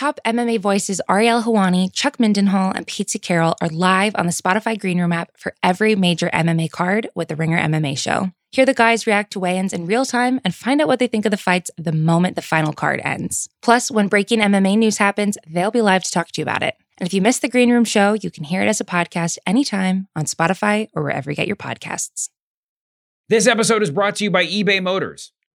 Top MMA voices Ariel Helwani, Chuck Mindenhall, and Pete Carroll are live on the Spotify Green Room app for every major MMA card with the Ringer MMA show. Hear the guys react to weigh-ins in real time and find out what they think of the fights the moment the final card ends. Plus, when breaking MMA news happens, they'll be live to talk to you about it. And if you missed the Green Room show, you can hear it as a podcast anytime on Spotify or wherever you get your podcasts. This episode is brought to you by eBay Motors.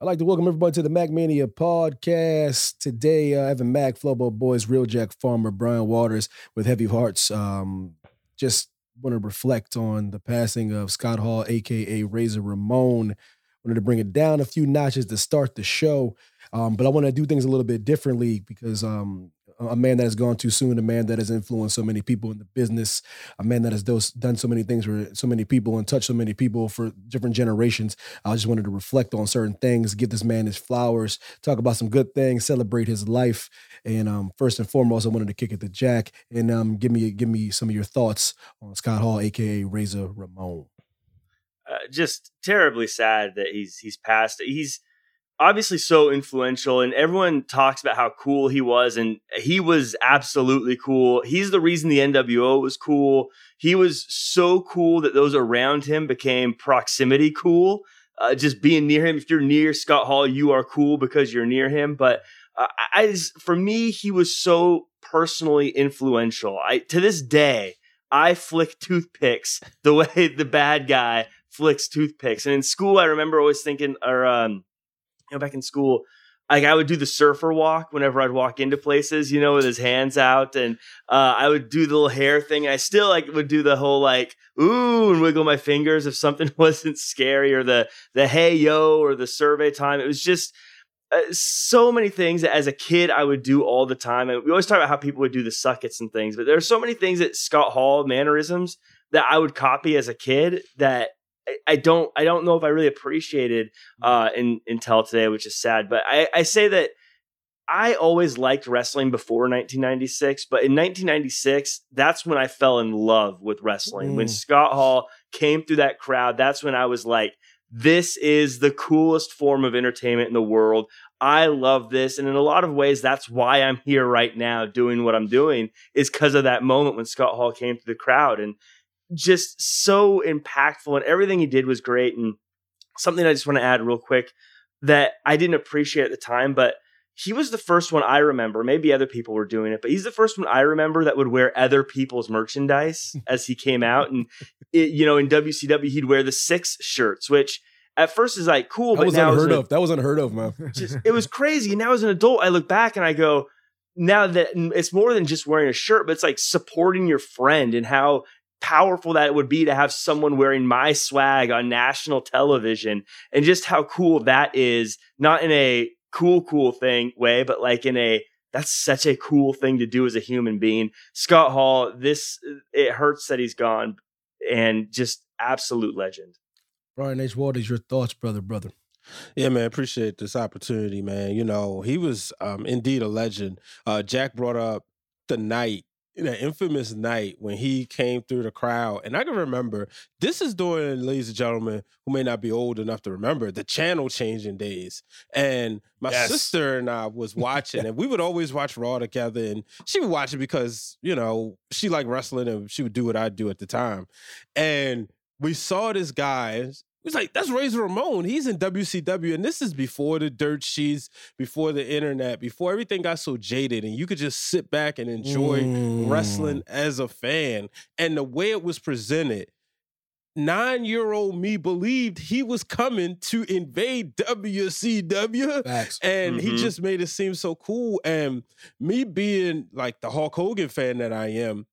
I'd like to welcome everybody to the MackMania podcast. Today, uh, Evan Mack, Flobo Boyce, Real Jack Farmer, Brian Waters with Heavy Hearts. Um, just want to reflect on the passing of Scott Hall, aka Razor Ramon. Wanted to bring it down a few notches to start the show, um, but I want to do things a little bit differently because um, a man that has gone too soon, a man that has influenced so many people in the business, a man that has done so many things for so many people and touched so many people for different generations. I just wanted to reflect on certain things, give this man his flowers, talk about some good things, celebrate his life, and um, first and foremost, I wanted to kick it to Jack and um, give me give me some of your thoughts on Scott Hall, aka Razor Ramon. Uh, just terribly sad that he's he's passed. He's obviously so influential and everyone talks about how cool he was and he was absolutely cool. He's the reason the NWO was cool. He was so cool that those around him became proximity cool. Uh, just being near him. If you're near Scott Hall, you are cool because you're near him. But uh, I, just, for me, he was so personally influential. I to this day, I flick toothpicks the way the bad guy flicks toothpicks. And in school, I remember always thinking, or um, you know, back in school, like I would do the surfer walk whenever I'd walk into places, you know, with his hands out, and uh, I would do the little hair thing. I still like would do the whole like ooh and wiggle my fingers if something wasn't scary, or the the hey yo, or the survey time. It was just uh, so many things that as a kid I would do all the time. And we always talk about how people would do the suckets and things, but there are so many things that Scott Hall mannerisms that I would copy as a kid that I don't I don't know if I really appreciated uh, in, until today, which is sad. But I, I say that I always liked wrestling before 1996, but in 1996, that's when I fell in love with wrestling. Mm. When Scott Hall came through that crowd, that's when I was like, this is the coolest form of entertainment in the world. I love this. And in a lot of ways, that's why I'm here right now doing what I'm doing, is because of that moment when Scott Hall came through the crowd. And just so impactful and everything he did was great. And something I just want to add real quick that I didn't appreciate at the time, but he was the first one I remember. Maybe other people were doing it, but he's the first one I remember that would wear other people's merchandise as he came out. And it, you know, in WCW, he'd wear the Syxx shirts, which at first is like cool, that but was now unheard like, of. That was unheard of, man. just, it was crazy. And now as an adult, I look back and I go, now that it's more than just wearing a shirt, but it's like supporting your friend and how powerful that it would be to have someone wearing my swag on national television and just how cool that is not in a cool cool thing way but like in a that's such a cool thing to do as a human being scott hall this it hurts that he's gone and just absolute legend brian h waters your thoughts brother brother yeah, man, appreciate this opportunity, man. You know, he was um, indeed a legend. Uh, Jack brought up the night that infamous night when he came through the crowd. And I can remember this is during, ladies and gentlemen, who may not be old enough to remember the channel changing days. And my yes. sister and I was watching, and we would always watch Raw together. And she would watch it because, you know, she liked wrestling and she would do what I do at the time. And we saw this guy was like, that's Razor Ramon. He's in WCW. And this is before the dirt sheets, before the internet, before everything got so jaded. And you could just sit back and enjoy Mm. wrestling as a fan. And the way it was presented, nine year old me believed he was coming to invade WCW. Facts. And he Mhm. just made it seem so cool. And me being like the Hulk Hogan fan that I am,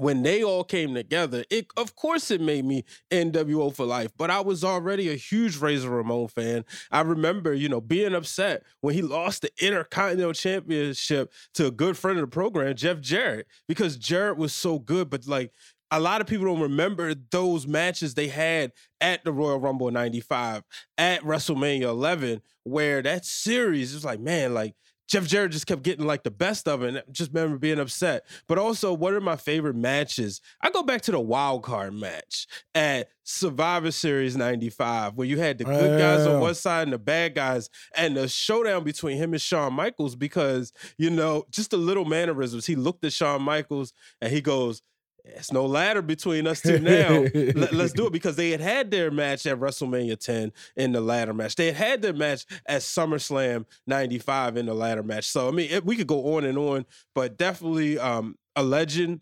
when they all came together, it of course it made me NWO for life. But I was already a huge Razor Ramon fan. I remember, you know, being upset when he lost the Intercontinental Championship to a good friend of the program, Jeff Jarrett, because Jarrett was so good. But like a lot of people don't remember those matches they had at the Royal Rumble 95, at WrestleMania 11, where that series was like, man, like Jeff Jarrett just kept getting like the best of it. And I just remember being upset. But also, one of my favorite matches, I go back to the wild card match at Survivor Series 95, where you had the good guys on Yeah. one side and the bad guys, and the showdown between him and Shawn Michaels, because, you know, just the little mannerisms. He looked at Shawn Michaels and he goes, it's no ladder between us two now. Let, us do it because they had had their match at WrestleMania 10 in the ladder match. They had had their match at SummerSlam 95 in the ladder match. So I mean, it, we could go on and on, but definitely um, a legend.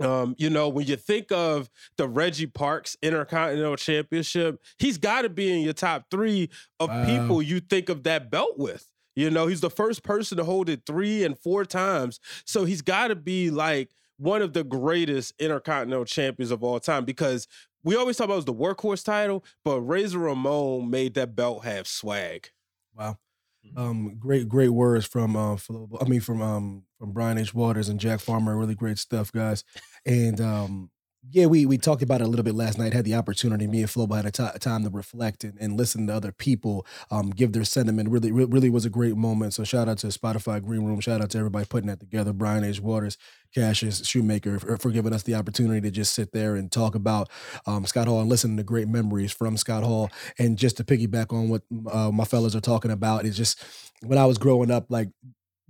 Um, you know, when you think of the Reggie Parks Intercontinental Championship, he's got to be in your top three of Wow. people you think of that belt with. You know, he's the first person to hold it three and four times. So he's got to be like one of the greatest intercontinental champions of all time because we always talk about it was the workhorse title, but Razor Ramon made that belt have swag. Wow. Um, great, great words from uh, I mean, from um, from Brian H. Waters and Jack Farmer. Really great stuff, guys. And um, yeah, we we talked about it a little bit last night. Had the opportunity, me and Flobo had a time to reflect and, and listen to other people um, give their sentiment. Really, re- really was a great moment. So shout out to Spotify Green Room. Shout out to everybody putting that together. Brian H. Waters, Cassius Shoemaker for, for giving us the opportunity to just sit there and talk about um, Scott Hall and listen to great memories from Scott Hall. And just to piggyback on what uh, my fellas are talking about, is just when I was growing up, like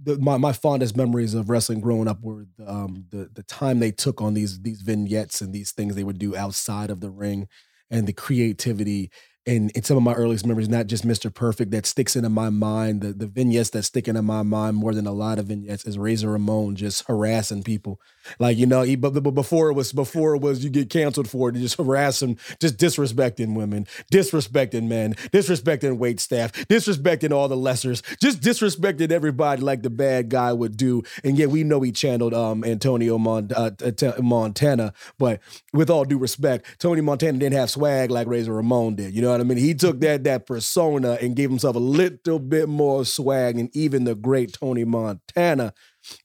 the, my my fondest memories of wrestling growing up were um, the the time they took on these these vignettes and these things they would do outside of the ring, and the creativity. And in some of my earliest memories, not just Mr. Perfect, that sticks into my mind. The the vignettes that stick into my mind more than a lot of vignettes is Razor Ramon just harassing people, like you know. He, but, but before it was before it was you get canceled for it, just harassing, just disrespecting women, disrespecting men, disrespecting wait staff, disrespecting all the lessers, just disrespecting everybody like the bad guy would do. And yet we know he channeled um Antonio uh, T- Montana, but with all due respect, Tony Montana didn't have swag like Razor Ramon did. You know what I mean? He took that that persona and gave himself a little bit more swag and even the great Tony Montana.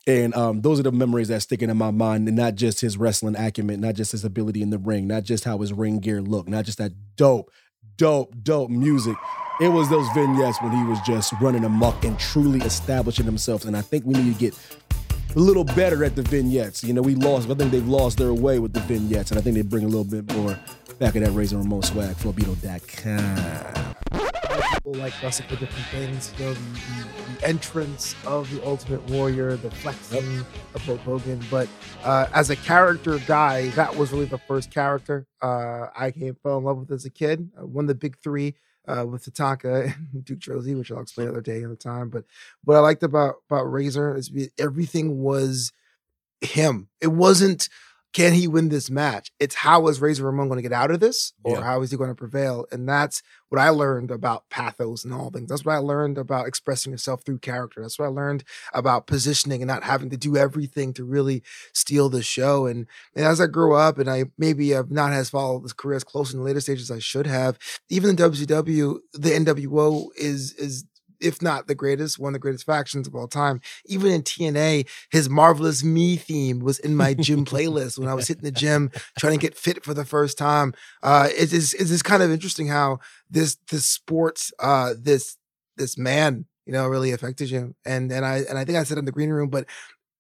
And um, those are the memories that stick in my mind, and not just his wrestling acumen, not just his ability in the ring, not just how his ring gear looked, not just that dope, dope, dope music. It was those vignettes when he was just running amok and truly establishing himself. And I think we need to get a little better at the vignettes. You know, we lost. I think they've lost their way with the vignettes, and I think they bring a little bit more back of that Razor Ramon swag. Flobito.com. people like wrestling for different things. You know, the, the, the entrance of the Ultimate Warrior, the flexing of Hulk Hogan. But uh, as a character guy, that was really the first character uh, I came fell in love with as a kid. Uh, one of the big three. Uh, with Tatanka and Duke Droese, which I'll explain another day, another time. But what I liked about about Razor is everything was him. It wasn't can he win this match? It's how is Razor Ramon going to get out of this, or Yeah. how is he going to prevail? And that's what I learned about pathos and all things. That's what I learned about expressing yourself through character. That's what I learned about positioning and not having to do everything to really steal the show. And, and as I grew up, and I maybe have not as followed this career as close in the later stages as I should have. Even in WCW, the NWO is is if not the greatest, one of the greatest factions of all time. Even in TNA, his Marvelous Me theme was in my gym playlist when I was hitting the gym trying to get fit for the first time. Uh, it is it is kind of interesting how this this sports uh this this man you know really affected you and and I and I think I said in the green room, but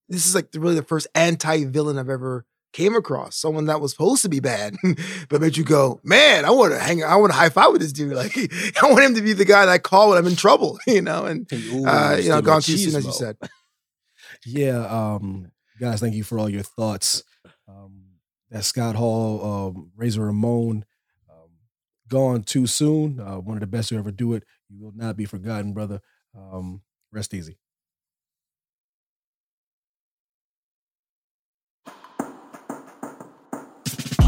this is like the, really the first anti villain I've ever came across someone that was supposed to be bad, but made you go, man, I want to hang, I want to high five with this dude. Like, I want him to be the guy that I call when I'm in trouble, you know. And Ooh, uh, you know, gone too soon, as you said. Yeah, um, guys, thank you for all your thoughts. Um, that Scott Hall, um, Razor Ramon, um, gone too soon. Uh, one of the best to ever do it. You will not be forgotten, brother. Um, rest easy.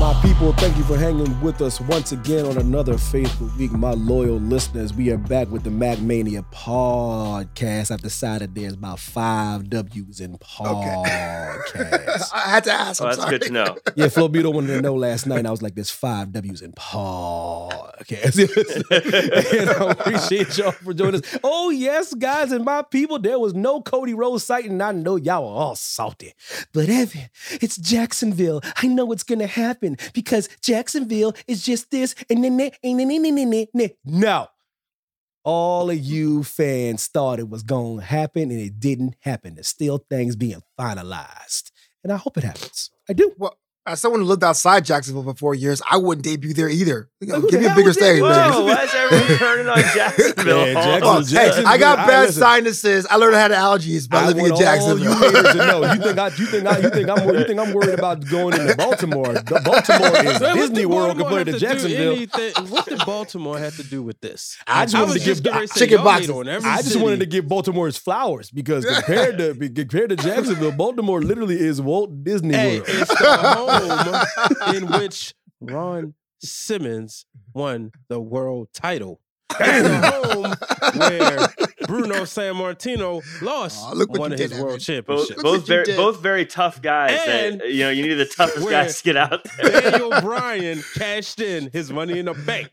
My people, thank you for hanging with us once again on another faithful week. My loyal listeners, we are back with the MackMania podcast. I've decided there's about five W's in podcast. I had to ask. Oh, I'm that's sorry. good to know. yeah, Flo Buto wanted to know last night. And I was like, there's five W's in podcast. And I appreciate y'all for joining us. Oh, yes, guys and my people, there was no Cody Rhodes sighting. I know y'all are all salty. But Evan, it's Jacksonville. I know what's going to happen because Jacksonville is just this and then that, and then. No. All of you fans thought it was going to happen and it didn't happen. There's still things being finalized. And I hope it happens. I do. Well, as someone who lived outside Jacksonville for four years, I wouldn't debut there either. Who Give the me a bigger stage, debut man. Why is everyone turning on Jacksonville? Man, all Jackson- of a Oh, sudden? hey, I got bad listen. sinuses. I learned how to allergies by I living in Jacksonville. you haters to know. You think I? You think I? You think I'm? You think I'm worried about going into Baltimore? The- Baltimore is What Disney World Baltimore compared to have do Jacksonville. What did Baltimore have to do with this? I just wanted to give just getting ready to say, chicken boxes. on every I just city. wanted to give Baltimore its flowers because compared to compared to Jacksonville, Baltimore literally is Walt Disney Hey, World. it's home in which Ron Simmons won the world title. It's the home where Bruno Sammartino lost Aw, look what one you of did, his world Evan. championships. Both, Look both what you very, did. both very tough guys. And that, you know, you need the toughest where guys to get out there. Daniel Bryan cashed in his money in the bank.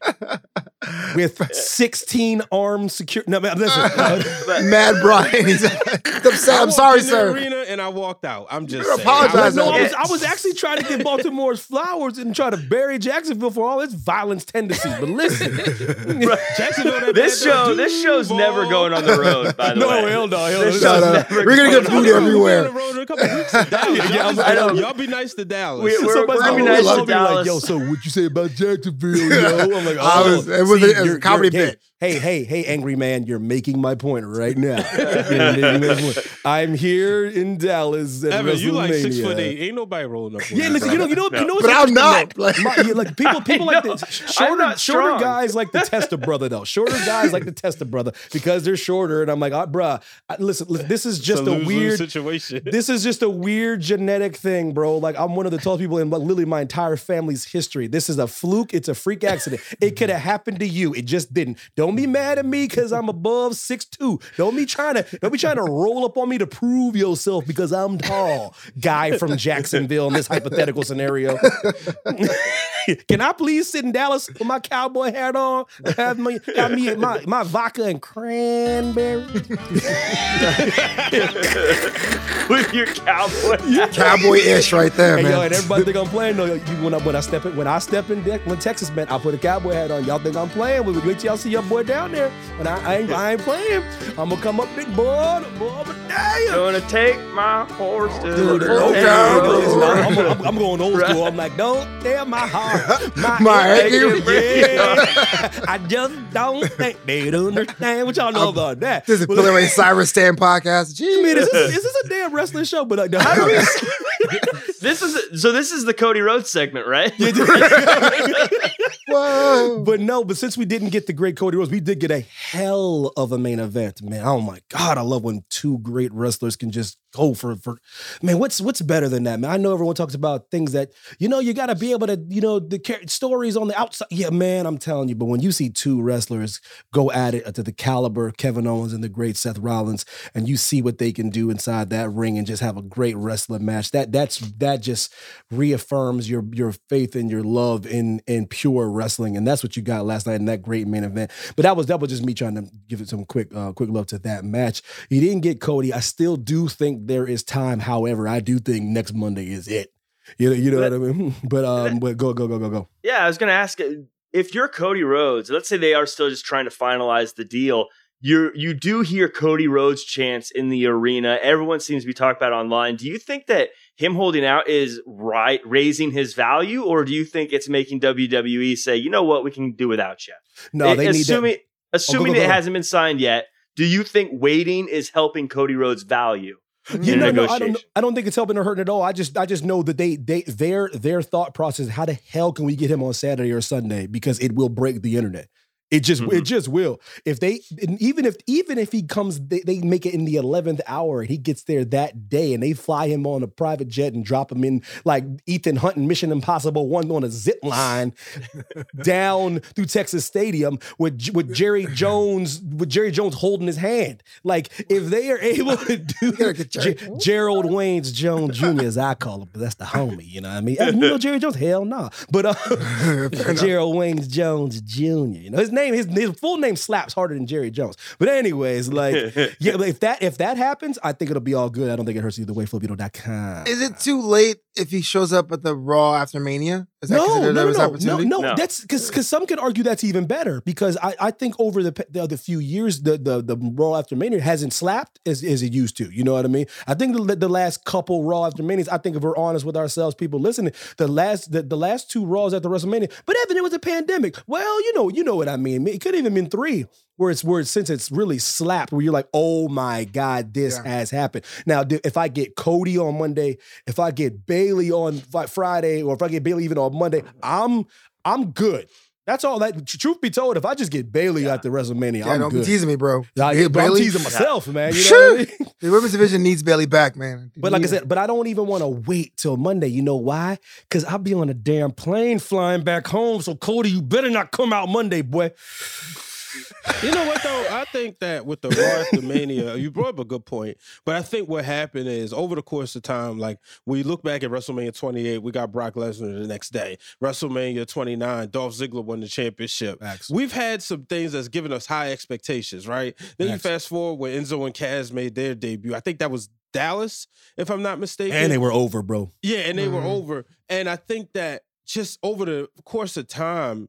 with 16 armed security. No, man, listen. uh, But Mad Brian. He's upset. I I'm walked sorry, in the sir. Arena and I walked out. I'm just You're saying. apologizing. no, I was, I was actually trying to give Baltimore's flowers and try to bury Jacksonville for all its violence tendencies. But listen, Jacksonville, this show, dog this show's Duval. never going on the road. By the No, way, hell no, hell This no. show's No, no. never We're gonna going get food everywhere. We'll be on the road in a couple weeks to Dallas. Yeah, y'all, be- I know. y'all be nice to Dallas. We- we're- somebody's we're gonna gonna be be nice nice to to like, Dallas. yo, so what you say about Jacksonville, yo? I'm like, I oh, was- it was a- see, a comedy bit. Hey, hey, hey, hey, angry man, you're making my point right now. You're making my point. I'm here in Dallas at Evan, you like six WrestleMania. foot eight. Ain't nobody rolling up. Yeah, listen, you know, you know, you know what's But I'm interesting, not. though? Like- My- yeah, like people, people like know. the I'm shorter, not shorter guys like to test a brother though. Shorter guys like to test a brother because they're shorter, and I'm like, ah, bruh, listen, listen, this is just a, lose-lose weird situation. this is just a weird genetic thing, bro. Like I'm one of the tallest people in like, literally my entire family's history. This is a fluke. It's a freak accident. It could have happened to you. It just didn't. Don't be mad at me because I'm above six two. Don't be trying to don't be trying to roll up on me to prove yourself because I'm tall. Guy from Jacksonville in this hypothetical scenario. Can I please sit in Dallas with my cowboy hat on? Have me, have me my, my vodka and cranberry. with your cowboy. Cowboy ish right there, Hey, man. yo, and everybody think I'm playing. No, you, when I when I step in when I step in De- when Texas, man, I put a cowboy hat on. Y'all think I'm playing? Well, wait till y'all see your boy down there. When I, I ain't I ain't playing. I'm gonna come up big boy, boy, but damn. Gonna take my horse to Dude, the hey, okay. road. I'm, I'm, I'm, I'm going old school. I'm like, don't damn my heart, my, My head, head. yeah. I just don't think they'd understand. What y'all know about that? This is Well, Billy Ray Cyrus Stand podcast. Gee, I mean, is this, is this a damn wrestling show? But like, how do we? This is so. This is the Cody Rhodes segment, right? Whoa. But no, but since we didn't get the great Cody Rhodes, we did get a hell of a main event, man. Oh my God, I love when two great wrestlers can just go for for man. What's what's better than that, man? I know everyone talks about things that you know you got to be able to you know the char- stories on the outside. Yeah, man, I'm telling you. But when you see two wrestlers go at it to the caliber Kevin Owens and the great Seth Rollins, and you see what they can do inside that ring and just have a great wrestling match, that that's that just reaffirms your your faith and your love in in pure wrestling, and that's what you got last night in that great main event. But that was that was just me trying to give it some quick uh, quick love to that match. He didn't get Cody. I still do think there is time. However, I do think next Monday is it. You know, you know But- what I mean. But um, but go go go go go. Yeah, I was going to ask uh, if you're Cody Rhodes. Let's say they are still just trying to finalize the deal. You you do hear Cody Rhodes chants in the arena. Everyone seems to be talking about online. Do you think that him holding out is right raising his value, or do you think it's making WWE say, you know what, we can do without you? No, they need that. assuming assuming go, it go. hasn't been signed yet. Do you think waiting is helping Cody Rhodes' value? Mm-hmm. You know, no, I don't. I don't think it's helping or hurting at all. I just, I just know that they, they, their, their thought process. How the hell can we get him on Saturday or Sunday? Because it will break the internet. It just, it Mhm. just will. If they, even if, even if he comes, they, they make it in the eleventh hour and he gets there that day, and they fly him on a private jet and drop him in like Ethan Hunt in Mission Impossible One on a zip line down through Texas Stadium with with Jerry Jones with Jerry Jones holding his hand. Like if they are able to do Ge- Gerald Waynes Jones Jr. as I call him, but that's the homie. You know what I mean? You know Jerry Jones? Hell no. But uh, Gerald Waynes Jones Jr. You know his name, his his full name slaps harder than Jerry Jones. But anyways, like yeah, if that if that happens, I think it'll be all good. I don't think it hurts either way. Filipino.com. Is it too late if he shows up at the Raw after Mania? Is that no, considered no, his no, no, no, No. That's because because some could argue that's even better because I, I think over the, pe- the other few years the the the Raw after Mania hasn't slapped as, as it used to. You know what I mean? I think the, the last couple Raw after Manias. I think if we're honest with ourselves, people listening, the last the, the last two Raws after WrestleMania. But Evan, it was a pandemic. Well, you know you know what I mean. It could even been three. Where it's where it's, since it's really slapped, where you're like, oh my god, this Yeah. has happened. Now, if I get Cody on Monday, if I get Bayley on Friday, or if I get Bayley even on Monday, mm. I'm I'm good. That's all. That truth be told, if I just get Bayley Yeah. after WrestleMania, Yeah, I'm don't good. be teasing me, bro. Yeah, but I'm teasing myself, man. You know Sure. I mean? The women's division needs Bayley back, man. But like I said, but I don't even want to wait till Monday. You know why? Because I'll be on a damn plane flying back home. So Cody, you better not come out Monday, boy. You know what though? I think that with the after Mania, you brought up a good point. But I think what happened is over the course of time, like we look back at WrestleMania 28, we got Brock Lesnar the next day. WrestleMania 29, Dolph Ziggler won the championship. Facts. We've had some things that's given us high expectations, right? Then Facts. you fast forward when Enzo and Cass made their debut. I think that was Dallas, if I'm not mistaken. And they were over, bro. Yeah, and they were Mhm. over. And I think that just over the course of time,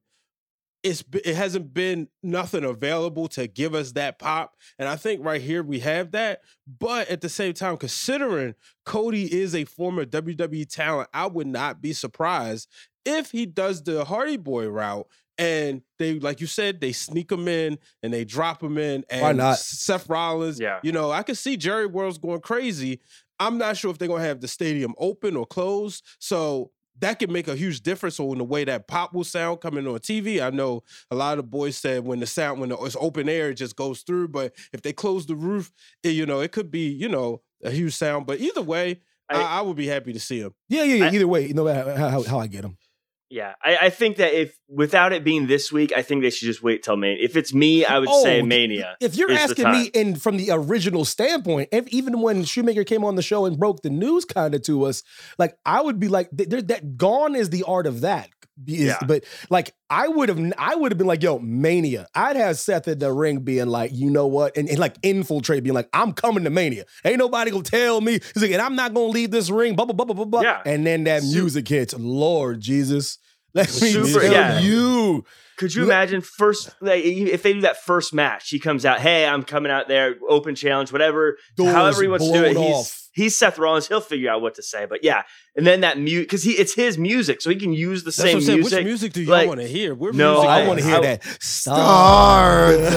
it's it hasn't been nothing available to give us that pop. And I think right here we have that. But at the same time, considering Cody is a former WWE talent, I would not be surprised if he does the Hardy Boy route. And they, like you said, they sneak him in and they drop him in. And Why not? Seth Rollins, Yeah. you know, I could see Jerry World's going crazy. I'm not sure if they're gonna have the stadium open or closed. So that could make a huge difference on the way that pop will sound coming on TV. I know a lot of the boys said when the sound when it's open air, it just goes through. But if they close the roof, it, you know, it could be, you know, a huge sound. But either way, I, I- I, would be happy to see him. Yeah, yeah, yeah. I- Either way, you know how, how, how I get them. Yeah, I, I think that if without it being this week, I think they should just wait till Mania. If it's me, I would say Oh, Mania. If you're asking me in from the original standpoint, if, even when Shoemaker came on the show and broke the news kind of to us, like I would be like, there, that gone is the art of that. Is- Yeah. But like I would have, I would have been like, yo, Mania. I'd have Seth in the ring being like, you know what, and, and like infiltrate, being like, I'm coming to Mania. Ain't nobody gonna tell me. He's like, and I'm not gonna leave this ring. Blah blah blah blah blah. blah. Yeah. And then that music hits. Lord Jesus. Let me Super- tell yeah. you. Could you imagine first like if they do that first match? He comes out, hey, I'm coming out there, open challenge, whatever. Doors however he wants to do it. blown He's off. He's Seth Rollins. He'll figure out what to say. But yeah, and then that mute because he it's his music, so he can use the That's same what I'm music. Which music do y'all like- want to hear? We're No, music I I- want to hear I- that. Stardust.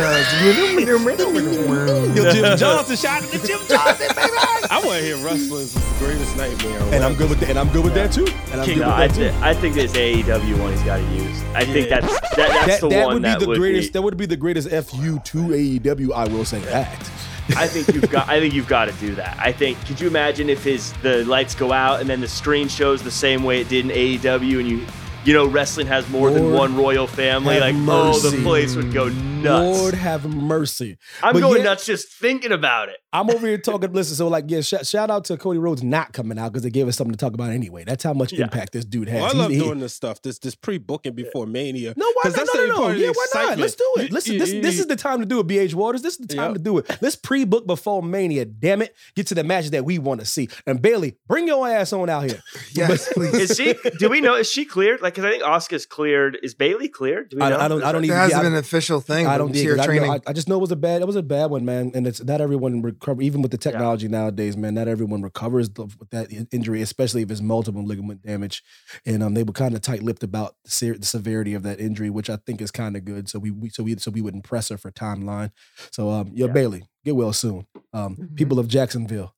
Yo, Jim Johnson, shout out to Jim Johnston, baby. I want to hear wrestling's greatest nightmare. or And I'm good with that. And I'm good with that too. And I'm King good No, with I, that too. I think this AEW one he's got to use. I think that's that, that's That, the that one would be that the would greatest. Be, That would be the greatest fu to AEW. I will say that. I think you've got. I think you've got to do that. I think. Could you imagine if his the lights go out and then the screen shows the same way it did in AEW, and you, you know, wrestling has more than one royal family. Like, oh, the place would go nuts. Lord have mercy. I'm but going yeah- nuts just thinking about it. I'm over here talking. Listen, so like, yeah, sh- shout out to Cody Rhodes not coming out because they gave us something to talk about anyway. That's how much Yeah. impact this dude oh, has. Well, I love he- doing this stuff. This this pre booking before Mania. No, why 'Cause not? that's No, no, no. part of the Yeah, why not? Let's do it. Listen, this, this is the time to do it, BH Waters. This is the time Yep. to do it. Let's pre-book before Mania. Damn it. Get to the matches that we want to see. And Bayley, bring your ass on out here. Yes, please. Is she? do we know? Is she cleared? Like, because I think Oscar's cleared. Is Bayley cleared? Do we I, know? I don't. I don't It even. hasn't yeah, I- been an official thing. I don't we dig see it. her I, training. I, I just know it was a bad. It was a bad one, man. And it's not everyone recover. Even with the technology nowadays, man, not everyone recovers the, with that injury, especially if it's multiple ligament damage. And um, they were kind of tight-lipped about the, ser- the severity of that injury, which I think is kind of good. So we, we so we so we wouldn't press her for timeline. So um, yo, Yeah. Bayley, get well soon. Um, Mhm. people of Jacksonville,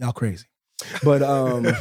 Y'all crazy. But um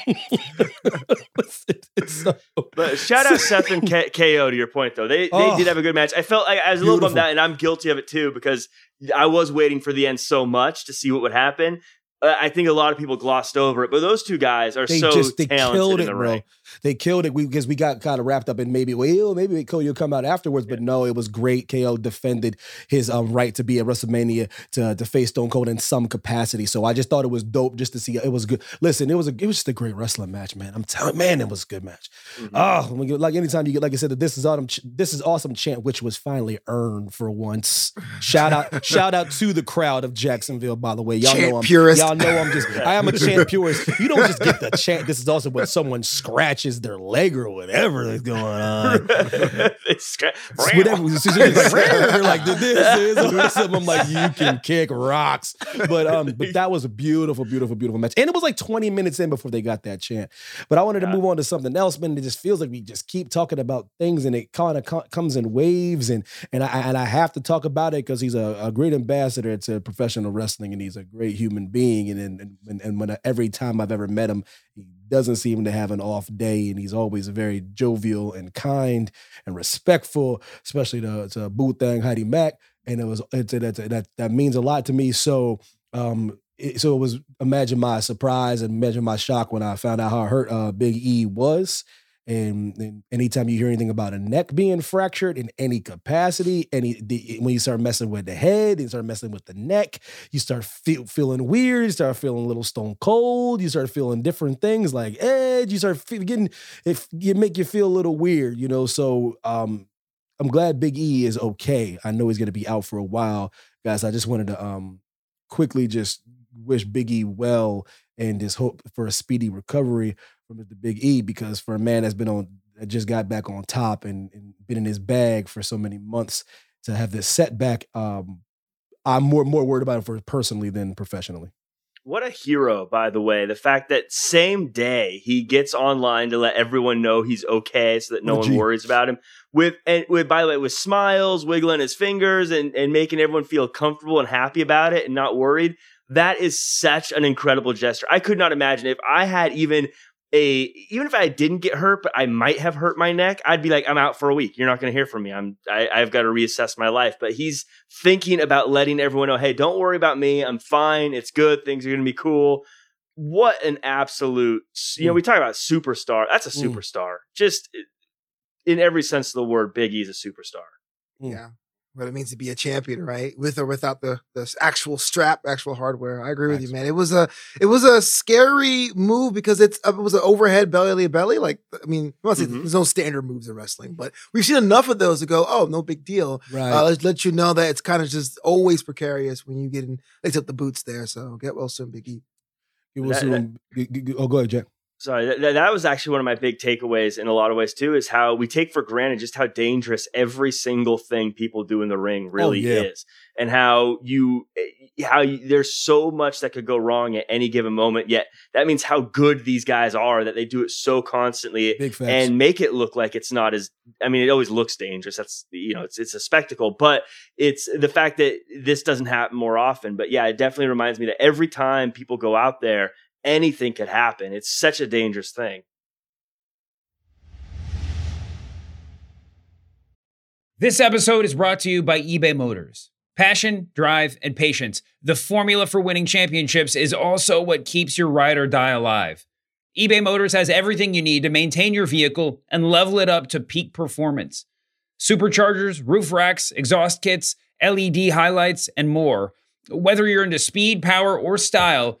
it's so- But shout out Seth and K- KO to your point though. They they Oh, did have a good match. I felt like I was a little bummed out, and I'm guilty of it too because I was waiting for the end so much to see what would happen. Uh, I think a lot of people glossed over it, but those two guys are they so just they talented killed in the bro. They killed it because we got kind of wrapped up in maybe well maybe KO will come out afterwards, but no, it was great. KO defended his um right to be at WrestleMania to to face Stone Cold in some capacity. So I just thought it was dope just to see. It was good. Listen, it was a it was just a great wrestling match, man. I'm telling man, it was a good match. Mhm. Oh, like anytime you get like I said, that this is autumn, this is awesome chant, which was finally earned for once. Shout out, shout out to the crowd of Jacksonville. By the way, y'all Chant know I'm purist. Y'all know I'm just I am a chant purist. You don't just get the chant. This is also when someone scratches their leg or whatever is going on. They scra- It's whatever. Just like, this is awesome. I'm like, you can kick rocks. But um, but that was a beautiful, beautiful, beautiful match. And it was like 20 minutes in before they got that chant. But I wanted to move on to something else, man. It just feels like we just keep talking about things and it kind of comes in waves. And and I and I have to talk about it because he's a, a great ambassador to professional wrestling and he's a great human being. And and and, and when I, every time I've ever met him, he doesn't seem to have an off day, and he's always very jovial and kind and respectful, especially to, to Boo Thang Heidi Mack. And it was it's, that that that means a lot to me. So um it, so it was imagine my surprise and imagine my shock when I found out how hurt uh, Big E was. And, and anytime you hear anything about a neck being fractured in any capacity, any the, when you start messing with the head, you start messing with the neck, you start feel, feeling weird, you start feeling a little stone cold, you start feeling different things like edge, you start fe- getting if you make you feel a little weird, you know. So um I'm glad Big E is okay. I know he's gonna be out for a while. Guys, I just wanted to um quickly just wish Big E well and just hope for a speedy recovery from the Big E because for a man that's been on that just got back on top and, and been in his bag for so many months to have this setback, um, I'm more more worried about it for personally than professionally. What a hero, by the way. The fact that same day he gets online to let everyone know he's okay so that no a one worries about him. With and with by the way, with smiles, wiggling his fingers and, and making everyone feel comfortable and happy about it and not worried. That is such an incredible gesture. I could not imagine if I had even a even if I didn't get hurt, but I might have hurt my neck, I'd be like, I'm out for a week. You're not going to hear from me. I'm I, I've got to reassess my life. But he's thinking about letting everyone know, hey, don't worry about me. I'm fine. It's good. Things are going to be cool. What an absolute, you know, Mm. we talk about superstar. That's a Mm. superstar. Just in every sense of the word, Big E's a superstar. Mm. Yeah. What it means to be a champion, right? With or without the the actual strap, actual hardware. I agree with you, man. It was a it was a scary move because it's uh, it was an overhead belly to belly. Like I mean, I'm not saying Mhm. there's no standard moves in wrestling, but we've seen enough of those to go, oh, no big deal. Right. Uh, let's let you know that it's kind of just always precarious when you get in, except the boots there. So get well soon, Biggie. E. It was, that- um, g- g- g- oh, go ahead, Jack. Sorry that, that- was actually one of my big takeaways in a lot of ways too is how we take for granted just how dangerous every single thing people do in the ring really yeah. is and how you eh, how you, there's so much that could go wrong at any given moment yet that means how good these guys are that they do it so constantly and make it look like it's not as I mean, it always looks dangerous. That's you know, it's it's a spectacle, but it's the fact that this doesn't happen more often. But yeah, it definitely reminds me that every time people go out there, anything could happen. It's such a dangerous thing. This episode is brought to you by eBay Motors. Passion, drive, and patience. The formula for winning championships is also what keeps your ride or die alive. eBay Motors has everything you need to maintain your vehicle and level it up to peak performance. Superchargers, roof racks, exhaust kits, LED highlights, and more. Whether you're into speed, power, or style,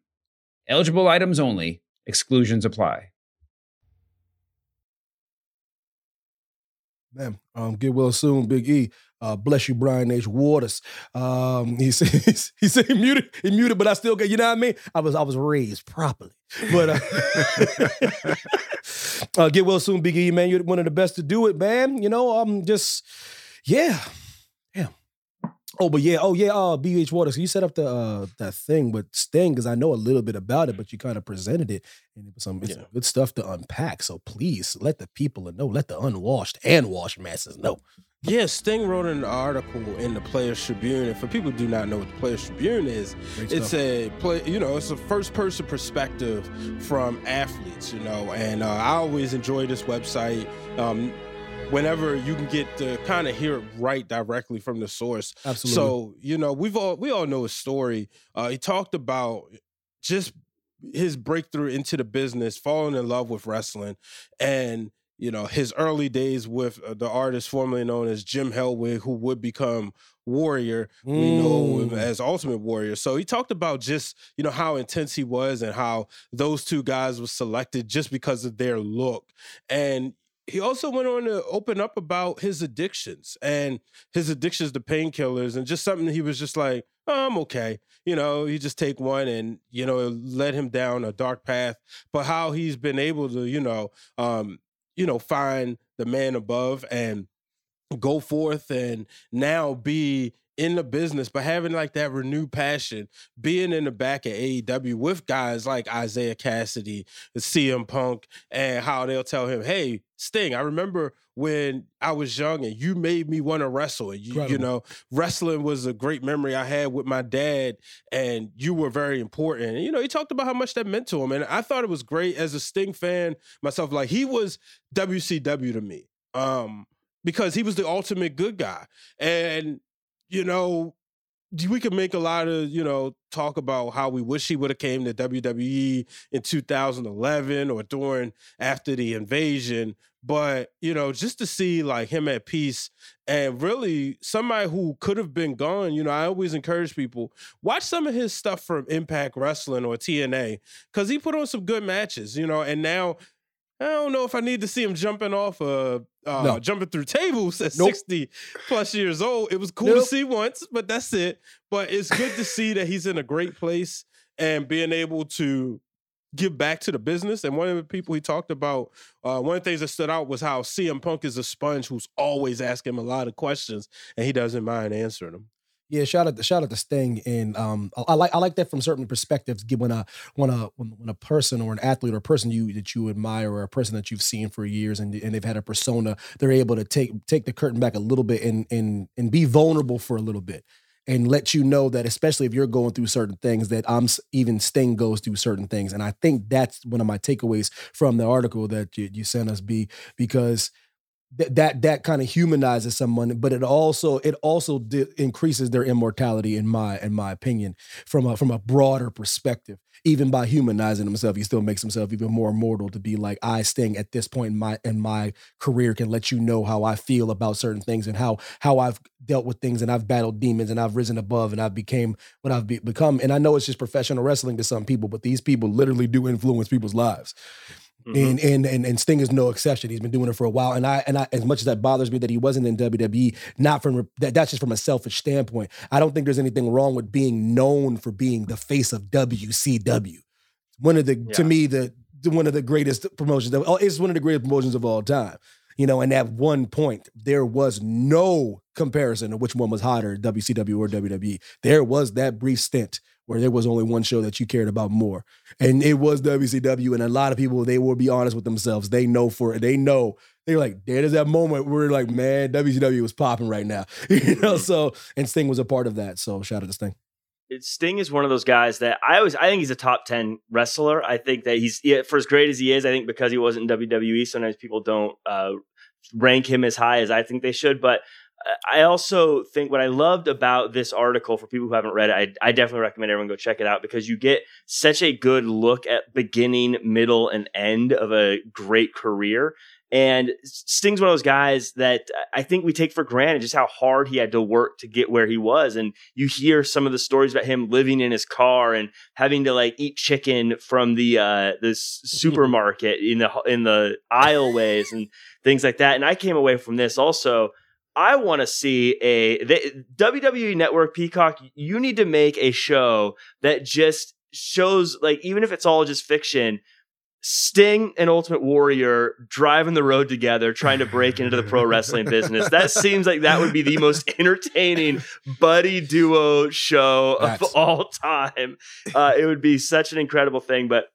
Eligible items only, exclusions apply. Man, um, get well soon, Big E. Uh, bless you, Brian H. Waters. Um, he says he said he muted, he muted, but I still get. You know what I mean? I was I was raised properly. But uh, uh, get well soon, Big E, man. You're one of the best to do it, man. You know, I'm just yeah. Oh, but yeah, oh yeah, uh BH Waters. You set up the uh that thing with Sting because I know a little bit about it, but you kind of presented it and it was some, Yeah. good stuff to unpack. So please let the people know, let the unwashed and washed masses know. Yeah, Sting wrote an article in the Players Tribune, and for people who do not know what the Players Tribune is, it's a play. You know, it's a first-person perspective from athletes. You know, and uh, I always enjoy this website. Um, whenever you can get to kind of hear it right directly from the source. Absolutely. So you know, we've all we all know his story. Uh, he talked about just his breakthrough into the business, falling in love with wrestling, and you know his early days with uh, the artist formerly known as Jim Hellwig, who would become Warrior. We know him Mm. as Ultimate Warrior. So he talked about just you know how intense he was and how those two guys were selected just because of their look, and he also went on to open up about his addictions and his addictions to painkillers and just something he was just like, oh, I'm okay. You know, you just take one and, you know, it led him down a dark path. But how he's been able to, you know, um, you know, find the man above and go forth and now be in the business, but having like that renewed passion, being in the back of AEW with guys like Isiah Kassidy, CM Punk, and how they'll tell him, "Hey, Sting, I remember when I was young and you made me want to wrestle. And you, you know, wrestling was a great memory I had with my dad, and you were very important. And, you know, he talked about how much that meant to him, and I thought it was great as a Sting fan myself. Like he was WCW to me. Um, because he was the ultimate good guy. And, you know, we could make a lot of, you know, talk about how we wish he would have came to WWE in 2011 or during after the invasion. But, you know, just to see like him at peace and really somebody who could have been gone, you know, I always encourage people watch some of his stuff from Impact Wrestling or TNA because he put on some good matches, you know, and now I don't know if I need to see him jumping off a uh No. jumping through tables at Nope. 60 plus years old. It was cool to see once, but that's it. But it's good to see that he's in a great place and being able to give back to the business. And one of the people he talked about, uh, one of the things that stood out was how CM Punk is a sponge who's always asking him a lot of questions and he doesn't mind answering them. Yeah, shout out to shout out to Sting, and um, I, I like I like that from certain perspectives. When a when a when, a person or an athlete or a person you that you admire or a person that you've seen for years and and they've had a persona, they're able to take take the curtain back a little bit and and and be vulnerable for a little bit and let you know that especially if you're going through certain things that I'm even Sting goes through certain things, and I think that's one of my takeaways from the article that you, you sent us, B, because that that that kind of humanizes someone but it also it also di- increases their immortality in my in my opinion from a from a broader perspective. Even by humanizing himself he still makes himself even more immortal to be like i sting at this point in my in my career can let you know how i feel about certain things and how how i've dealt with things and i've battled demons and i've risen above and i've became what i've be- become. And i know it's just professional wrestling to some people but these people literally do influence people's lives Mhm. and, and and and Sting is no exception. He's been doing it for a while, and I and I as much as that bothers me that he wasn't in WWE, not from that, that's just from a selfish standpoint. I don't think there's anything wrong with being known for being the face of WCW. One of the to me the, the one of the greatest promotions. Of, oh, it's one of the greatest promotions of all time. You know, and at one point there was no comparison of which one was hotter, WCW or WWE. There was that brief stint where there was only one show that you cared about more and it was WCW. And a lot of people, they will be honest with themselves. They know for it. they know they're like, there's that moment where like, man, WCW was popping right now, you know. So and Sting was a part of that. So shout out to Sting. Sting is one of those guys that I always I think he's a top ten wrestler. I think that he's yeah, for as great as he is. I think because he wasn't in WWE, sometimes people don't uh, rank him as high as I think they should. But I also think what I loved about this article for people who haven't read it, I, I definitely recommend everyone go check it out because you get such a good look at beginning, middle, and end of a great career. And Sting's one of those guys that I think we take for granted just how hard he had to work to get where he was. And you hear some of the stories about him living in his car and having to like eat chicken from the uh the supermarket in the in the aisleways and things like that. And I came away from this also I want to see a they, WWE Network Peacock. You need to make a show that just shows like even if it's all just fiction. Sting and Ultimate Warrior driving the road together, trying to break into the pro wrestling business. That seems like that would be the most entertaining buddy duo show That's- of all time. Uh, it would be such an incredible thing. But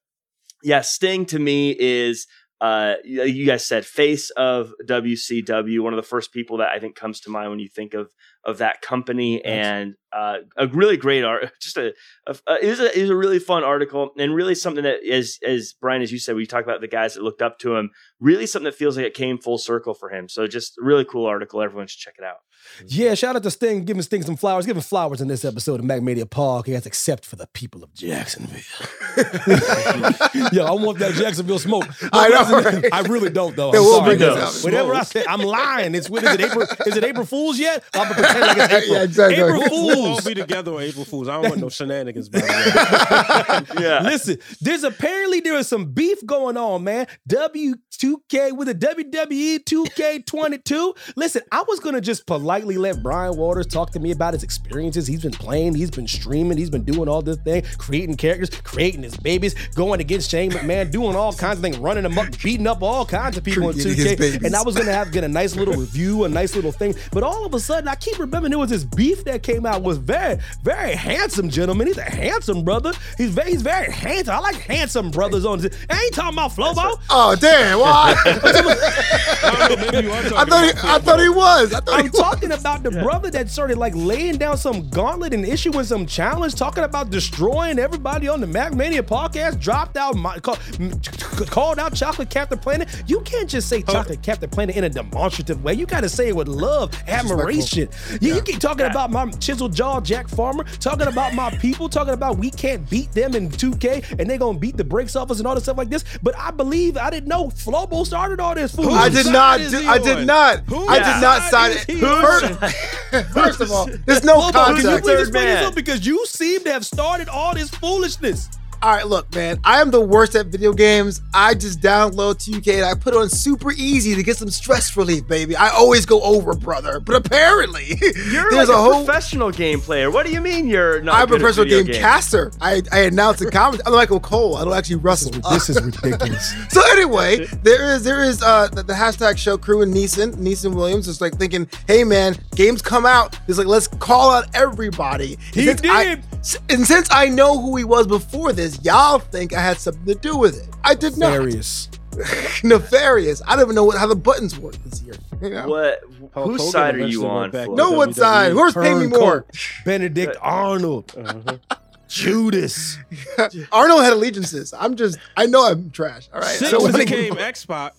yeah, Sting to me is uh you guys said face of WCW, one of the first people that I think comes to mind when you think of of that company and uh a really great art just a, a, a is a is a really fun article and really something that as as Brian as you said we talk about the guys that looked up to him really something that feels like it came full circle for him so just a really cool article everyone should check it out Yeah, shout out to Sting, giving Sting some flowers, giving flowers in this episode of MackMania Podcast, except for the people of Jacksonville. Yo, I want that Jacksonville smoke. I know, Listen, right? I really don't though. Yeah, I'm we'll sorry. bring this No. up. I say I'm lying, it's when is it April? Is it April Fools yet? I'm gonna pretend like it's April. Yeah, exactly. April We'll all be together on April Fools. I don't want no shenanigans, by yeah Listen, there's apparently there is some beef going on, man. W2K with the WWE 2K22. Listen, I was gonna just politely let Brian Waters talk to me about his experiences. He's been playing, he's been streaming, he's been doing all this thing, creating characters, creating his babies, going against Shane McMahon, doing all kinds of things, running him up, beating up all kinds of people in Creating his 2K. And I was gonna have get a nice little review, a nice little thing. But all of a sudden, I keep remembering there was this beef that came out was very, very handsome gentleman. He's a handsome brother. He's very, he's very handsome. I like handsome brothers on this. I ain't talking about Flobo. Oh damn! Why? I, I don't know, maybe you I thought he, I thought he was. I thought he I'm was. talking about the brother that started like laying down some gauntlet and issuing some challenge, talking about destroying everybody on the MackMania podcast, dropped out, my, call, called out Chocolate Captain Planet. You can't just say Chocolate Captain Planet in a demonstrative way. You got to say it with love, admiration. You, you keep talking about my chisel jaw Jack Farmer, talking about my people, talking about we can't beat them in 2K and they're going to beat the brakes off us and all this stuff like this. But I believe, I didn't know Flobo started all this food. I did not. Do, I did not. Whose I did not sign it. First, first of all, there's no Flobo, can you please explain this man. up? Because you seem to have started all this foolishness. All right, look, man. I am the worst at video games. I just download 2K and I put on super easy to get some stress relief, baby. I always go over, brother. But apparently, you're there's like a, a whole. professional game player what do you mean you're not I'm a good at professional video game games? caster. I, I announce a comment. I'm Michael Cole. I don't actually wrestle. This is ridiculous. So anyway, there is there is uh the, the hashtag show crew and Neeson, Neeson Williams is like thinking, hey man, games come out. He's like, let's call out everybody. And He since I- did. and since I know who he was before this, y'all think I had something to do with it. I did not. Nefarious. Nefarious. I don't even know what, how the buttons work this year. You know? what Hulk whose Hogan side are you on back Flo? to No what WWE. side? Whoever's paying me more? Benedict Arnold. Uh-huh. Judas. Arnold had allegiances. I'm just. I know I'm trash. All right. I Six don't wanna became get- X Pac.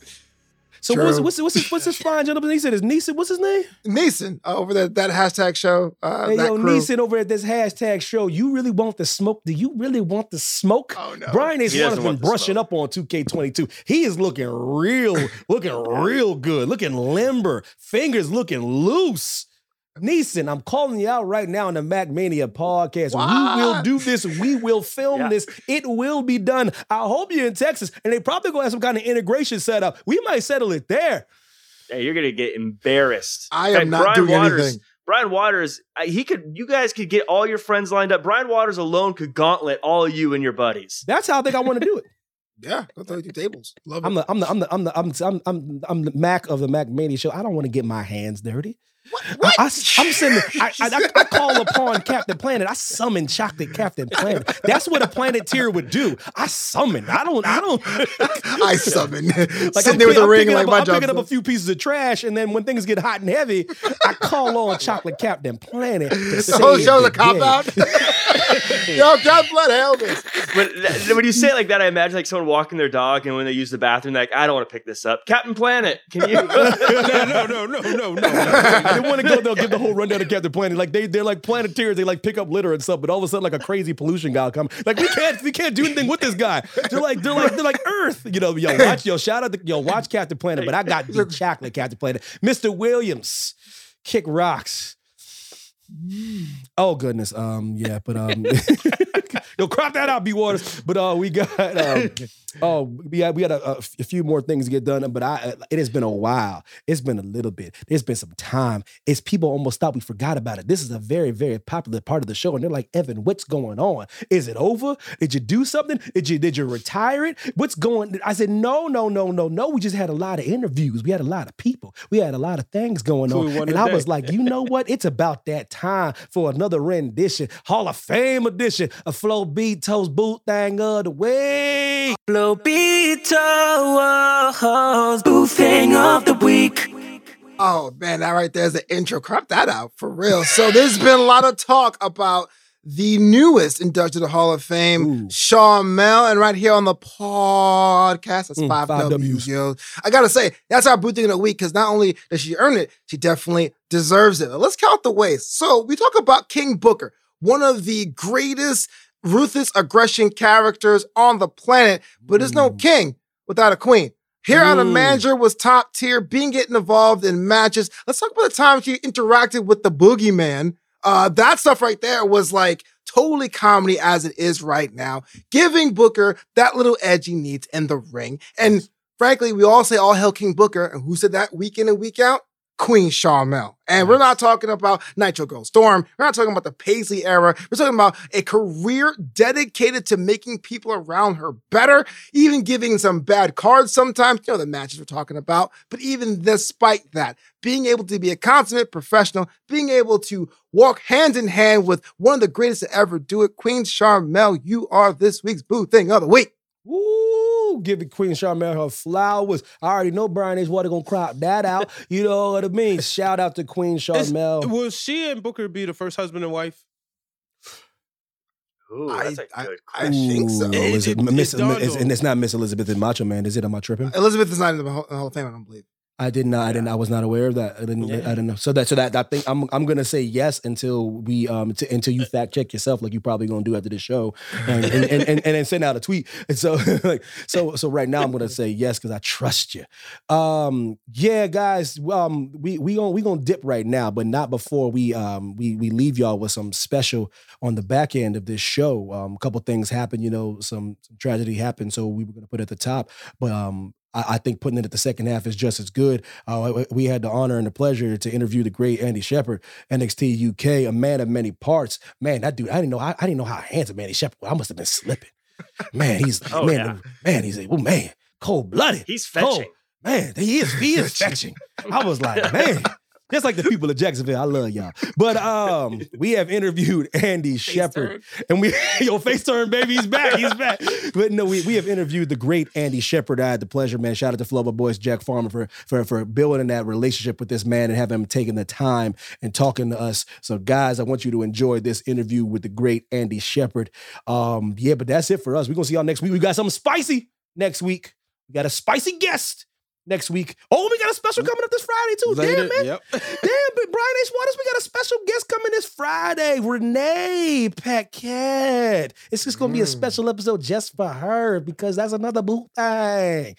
So True. what's, what's, what's, his, what's his fine gentleman? He said his niece. What's his name? Neeson uh, over that that hashtag show. Uh, Hey, that yo, crew. Neeson over at this hashtag show. You really want the smoke? Do you really want the smoke? Oh, no. Brian is One has doesn't been want the brushing smoke. up on 2K22. He is looking real, looking real good, looking limber, fingers looking loose. Neeson, I'm calling you out right now on the MackMania podcast. We will do this. We will film Yeah. this. It will be done. I hope you're in Texas, and they probably gonna have some kind of integration set up. We might settle it there. Hey, you're gonna get embarrassed. I In am fact, not Brian doing Waters, anything. Brian Waters, he could. You guys could get all your friends lined up. Brian Waters alone could gauntlet all of you and your buddies. That's how I think I want to do it. Yeah, go throw two tables. Love I'm it. the I'm the I'm the I'm the I'm I'm I'm, I'm the Mac of the MackMania show. I don't want to get my hands dirty. What? I, am sending. I, I, I call upon Captain Planet. I summon Chocolate Captain Planet. That's what a Planeteer would do. I summon. I don't. I don't. I summon. Like Sitting I'm, there with pick- a I'm ring like up, my I'm job. picking up a few pieces of trash, and then when things get hot and heavy, I call on Chocolate Captain Planet. To the whole show's a cop out. Yo, God blood Elvis. But th- when you say it like that, I imagine like someone walking their dog, and when they use the bathroom, like, I don't want to pick this up. Captain Planet, can you? no, no, no, no, no, no. They want to go. They'll give the whole rundown of Captain Planet. Like they, they're like planeteers. They like pick up litter and stuff. But all of a sudden, like a crazy pollution guy will come. Like we can't, we can't do anything with this guy. They're like, they're like, they're like Earth. You know, yo, watch, yo, shout out to yo, watch Captain Planet. But I got the chocolate Captain Planet, Mister Williams, kick rocks. Oh goodness, um, yeah, but um, Yo, crop that out, B Waters. But uh, we got um, oh, we had we had a, a f- a few more things to get done. But I, uh, it has been a while. It's been a little bit. There's been some time. It's people almost thought we forgot about it. This is a very very popular part of the show, and they're like, Evan, what's going on? Is it over? Did you do something? Did you did you retire it? What's going? I said, no, no, no, no, no. We just had a lot of interviews. We had a lot of people. We had a lot of things going on, and the I was like, you know what? It's about that time for another rendition, Hall of Fame edition a Flow Beat Toast boot thing of the week. Flobito's Boo Thang of the Week. Oh man, that right there's the intro. Crop that out for real. So there's been a lot of talk about the newest inducted to the Hall of Fame, Ooh. Sharmell, and right here on the podcast, that's Mm, five, five W's. Ws. Yo, I gotta say that's our boot thing of the week because not only does she earn it, she definitely deserves it. Let's count the ways. So we talk about King Booker, one of the greatest ruthless aggression characters on the planet, but there's no Mm. king without a queen. Here on the Mm. manager was top tier, being getting involved in matches. Let's talk about the time she interacted with the boogeyman. Uh, that stuff right there was like totally comedy as it is right now, giving Booker that little edge he needs in the ring. And frankly, we all say all hell King Booker. And who said that week in and week out? Queen Sharmell. And we're not talking about Nitro Girl Storm. We're not talking about the Paisley era. We're talking about a career dedicated to making people around her better, even giving some bad cards sometimes. You know, the matches we're talking about. But even despite that, being able to be a consummate professional, being able to walk hand in hand with one of the greatest to ever do it, Queen Sharmell, you are this week's boo thang of the week. Woo! Giving Queen Sharmell her flowers. I already know Brian H. Water gonna crop that out. You know what I mean? Shout out to Queen Is- Sharmell. Will she and Booker be the first husband and wife? Ooh, that's a I- good I question. think so. Ooh, It- is it it- Miss, it dawned is- on and it's not Miss Elizabeth and Macho Man, is it? Am I tripping? Elizabeth is not in the Hall Hall of Fame, I don't believe. I did not. I didn't. I was not aware of that. I didn't. Yeah. I didn't know. So that. So that. I think I'm. I'm gonna say yes until we. Um. t- until you fact check yourself, like you probably gonna do after this show, and and, and, and, and then send out a tweet. And so, like, so so right now I'm gonna say yes because I trust you. Um. Yeah, guys. Um. We we gonna we gonna dip right now, but not before we um we we leave y'all with some special on the back end of this show. Um. A couple things happened. You know, some, some tragedy happened, so we were gonna put at the top, but um. I, I think putting it at the second half is just as good. Uh, we had the honor and the pleasure to interview the great Andy Shepherd, NXT UK, a man of many parts. Man, that dude, I didn't know. I, I didn't know how handsome Andy Shepherd. was. I must have been slipping. Man, he's Oh, man, yeah. man, he's oh man, cold blooded. He's fetching. man, he is he is fetching. I was like, man. Just like the people of Jacksonville, I love y'all. But um, we have interviewed Andy Shepherd, and we your face turn, baby. He's back. He's back. But no, we, we have interviewed the great Andy Shepherd. I had the pleasure, man. Shout out to Flobo Boyce, Jack Farmer for for for building that relationship with this man and having him taking the time and talking to us. So, guys, I want you to enjoy this interview with the great Andy Shepherd. Um, yeah, but that's it for us. We're gonna see y'all next week. We got something spicy next week. We got a spicy guest next week. Oh, we got a special coming up this Friday too. Later, Damn, man. Yep. Damn, but Brian H. Waters, we got a special guest coming this Friday. Renee Paquette. It's just gonna be a Mm. special episode just for her because that's another boot thing.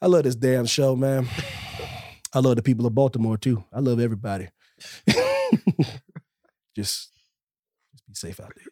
I love this damn show, man. I love the people of Baltimore too. I love everybody. just, just be safe out there.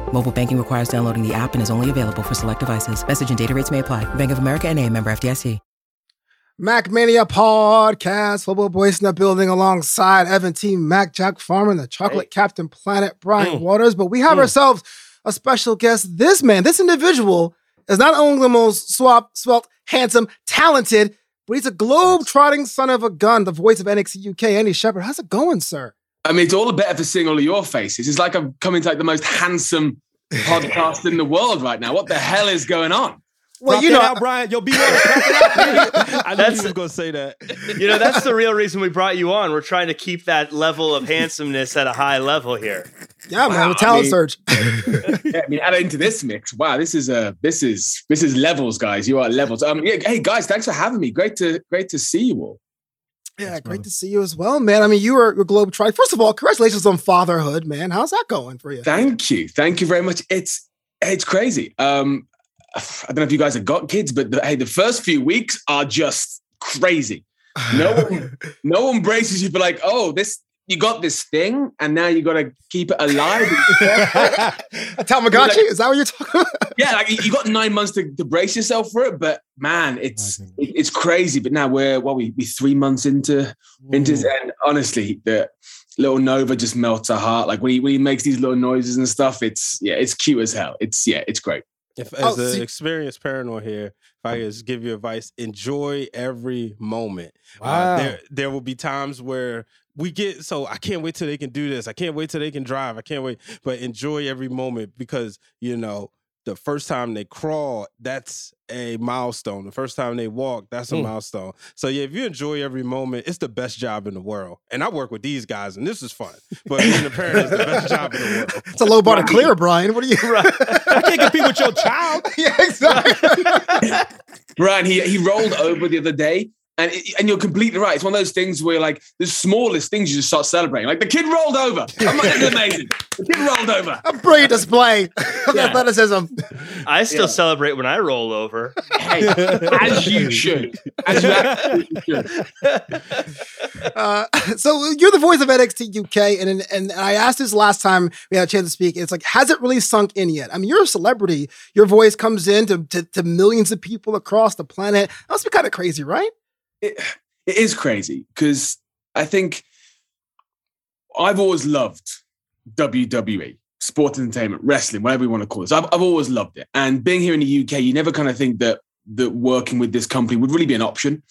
Mobile banking requires downloading the app and is only available for select devices. Message and data rates may apply. Bank of America and a member FDIC. MackMania podcast. Flobo Boyce in the building alongside Evan T. Mack, Jack Farmer, and the Chocolate Captain Planet, Brian Mm. Waters. But we have Mm. ourselves a special guest. This man, this individual, is not only the most swap, svelte, handsome, talented, but he's a globe-trotting son of a gun, the voice of NXT UK, Andy Shepherd. How's it going, sir? I mean, it's all the better for seeing all of your faces. It's like I'm coming to like the most handsome podcast in the world right now. What the hell is going on? Well, Drop you know, out, Brian. Yo, be well. Drop it out. I knew That's- you was gonna say that. You know, that's the real reason we brought you on. We're trying to keep that level of handsomeness at a high level here. yeah, man, Wow, with talent I mean- search. Yeah, I mean, add into this mix. Wow, this is uh this is this is levels, guys. You are levels. Um, yeah, hey guys, thanks for having me. Great to great to see you all. Yeah, Thanks, great brother. to see you as well, man. I mean, you were a globe trotting. First of all, congratulations on fatherhood, man. How's that going for you? Thank you, thank you very much. It's it's crazy. Um, I don't know if you guys have got kids, but the, hey, the first few weeks are just crazy. No one, no one braces you for like, oh, this you got this thing, and now you got to keep it alive. a Tamagotchi? Is that what you're talking about? yeah, like you you got nine months to, to brace yourself for it, but man, it's My it- it's crazy. But now we're what we we three months into into this, and honestly, the little Nova just melts our heart. Like when he when he makes these little noises and stuff, it's yeah, it's cute as hell. It's yeah, it's great. If Oh, as an see- experienced parent here, if I could just give you advice, enjoy every moment. Uh, Wow. there, there will be times where we get so I can't wait till they can do this. I can't wait till they can drive. I can't wait, but enjoy every moment because you know the first time they crawl, that's a milestone. The first time they walk, that's a Mm. milestone. So yeah, if you enjoy every moment, it's the best job in the world. And I work with these guys, and this is fun. But being a parent is the best job in the world. It's a low bar to clear, Brian. What are you? I can't compete with your child. yeah, exactly. Brian, he he rolled over the other day. And, and you're completely right. It's one of those things where, like, the smallest things you just start celebrating. Like, the kid rolled over. I'm like, that's amazing. The kid rolled over. a brilliant display of Yeah. athleticism. I still Yeah. celebrate when I roll over. Hey, as you should. As you should. Uh, so you're the voice of NXT UK, and and I asked this last time we had a chance to speak. It's like, has it really sunk in yet? I mean, you're a celebrity. Your voice comes in to, to, to millions of people across the planet. That must be kind of crazy, right? It, it is crazy because I think I've always loved WWE, sport entertainment, wrestling, whatever you want to call it. I've, I've always loved it. And being here in the UK, you never kind of think that that working with this company would really be an option,